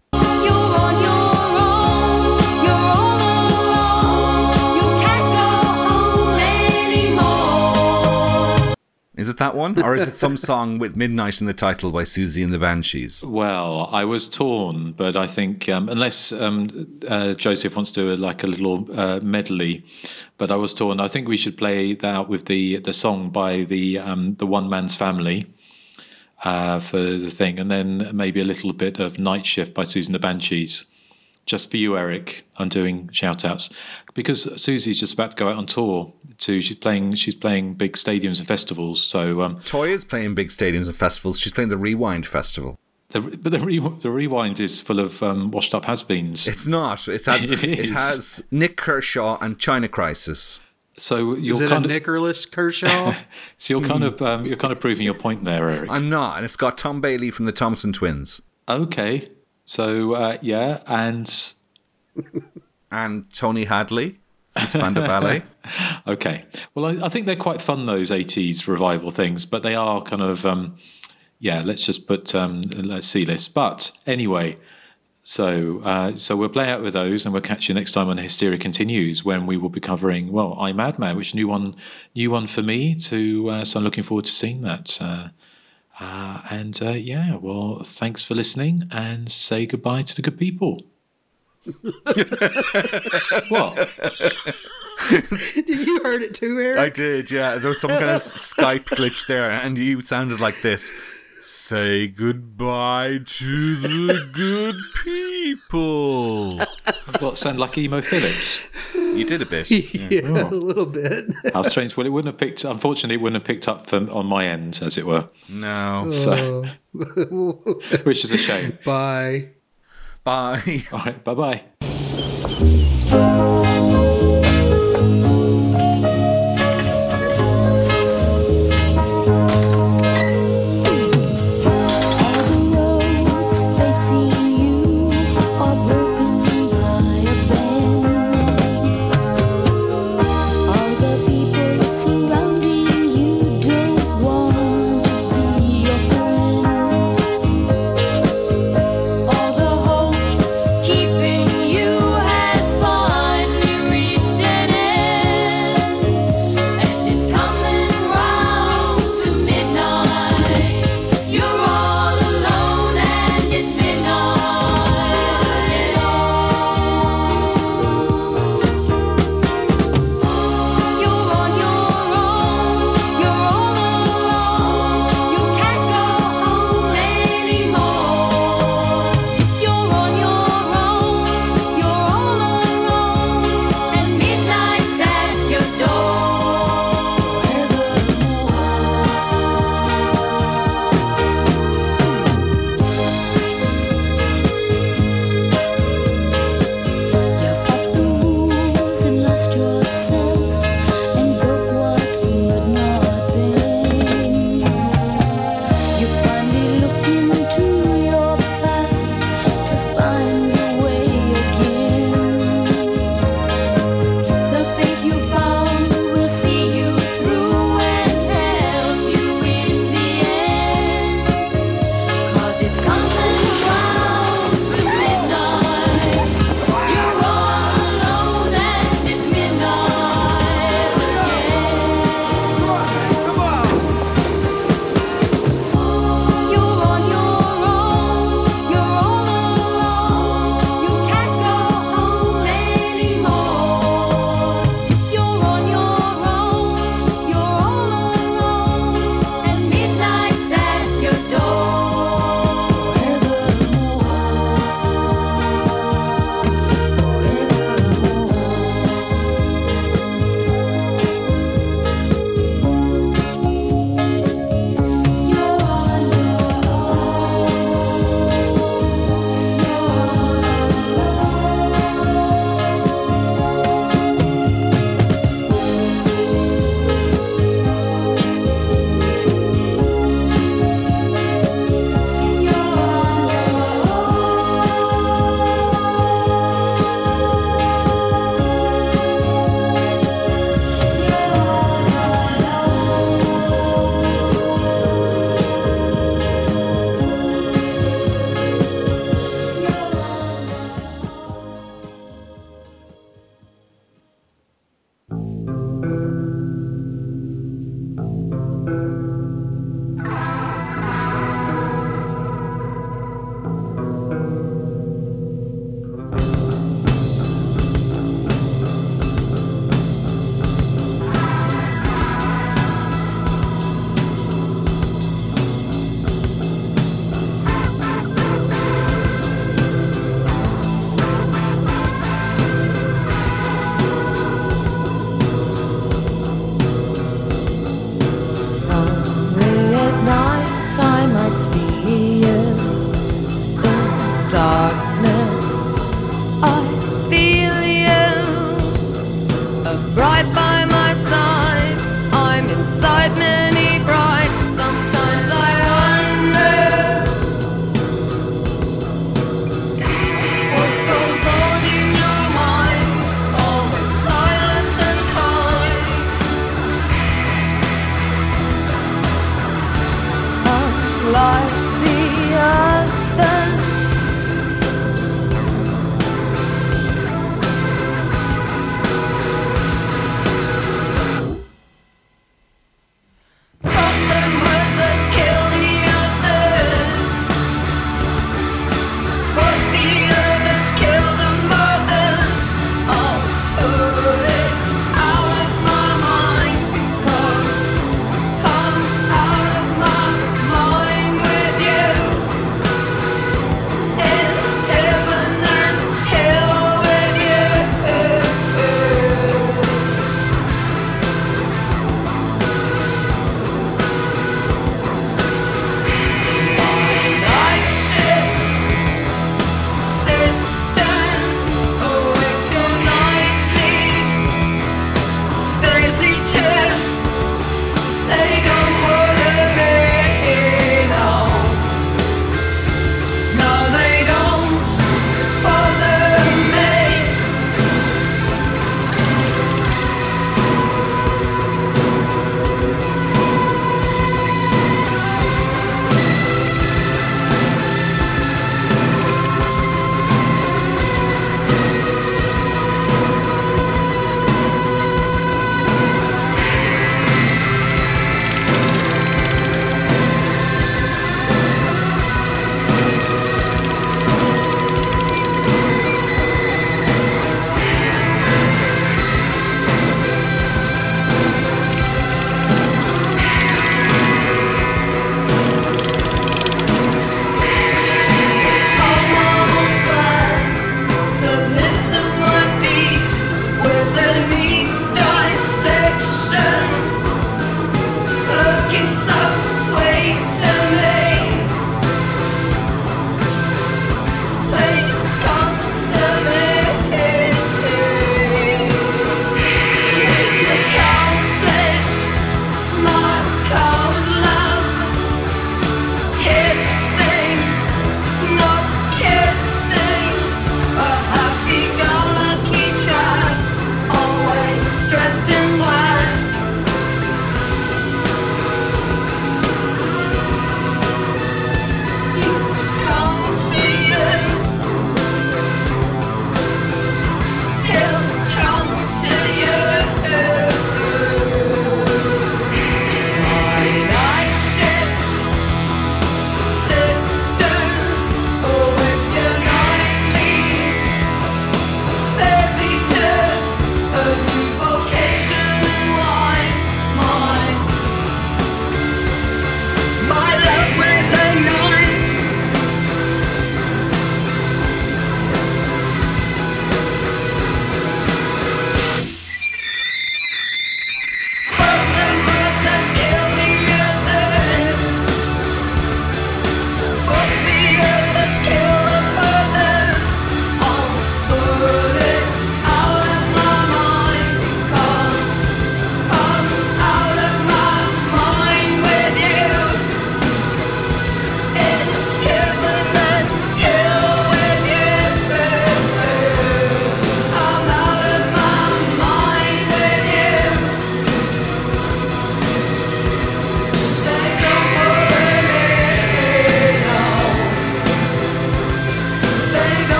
Is it that one, or is it some song with "Midnight" in the title by Siouxsie and the Banshees? Well, I was torn, but I think um, unless um, uh, Joseph wants to do a, like a little uh, medley, but I was torn. I think we should play that with the the song by the um, the One Man's Family uh, for the thing, and then maybe a little bit of Night Shift by Siouxsie and the Banshees. Just for you, Eric. I'm doing shout outs because Siouxsie's just about to go out on tour. To she's playing she's playing big stadiums and festivals. So um, Toyah's playing big stadiums and festivals. She's playing the Rewind Festival. The, but the, re, the rewind is full of um, washed up has-beens. It's not. It has. It it, is. has Nik Kershaw and China Crisis. So you're Is it a kind of Nicholas Kershaw? so you're kind of um, you're kind of proving your point there, Eric. I'm not, and it's got Tom Bailey from the Thompson Twins Okay, so uh, yeah, and and Tony Hadley. Spandau Ballet. okay. Well, I, I, think they're quite fun, those 80s revival things, but they are kind of, um, yeah, let's just put um, let's see list. But anyway, so uh, so we'll play out with those, and we'll catch you next time on Hysteria Continues when we will be covering well, I Madman, which new one, new one for me. To uh, so I'm looking forward to seeing that. Uh, uh, and uh, yeah, well, thanks for listening and say goodbye to the good people. what? did you heard it too, Eric? I did, yeah. There was some kind of Skype glitch there, and you sounded like this. Say goodbye to the good people. What, sound like Emo Phillips? You did a bit. Yeah, yeah a oh. little bit. How strange. Well, it wouldn't have picked, unfortunately, it wouldn't have picked up from, on my end, as it were. No. So, which is a shame. Bye. Bye. All right, bye bye.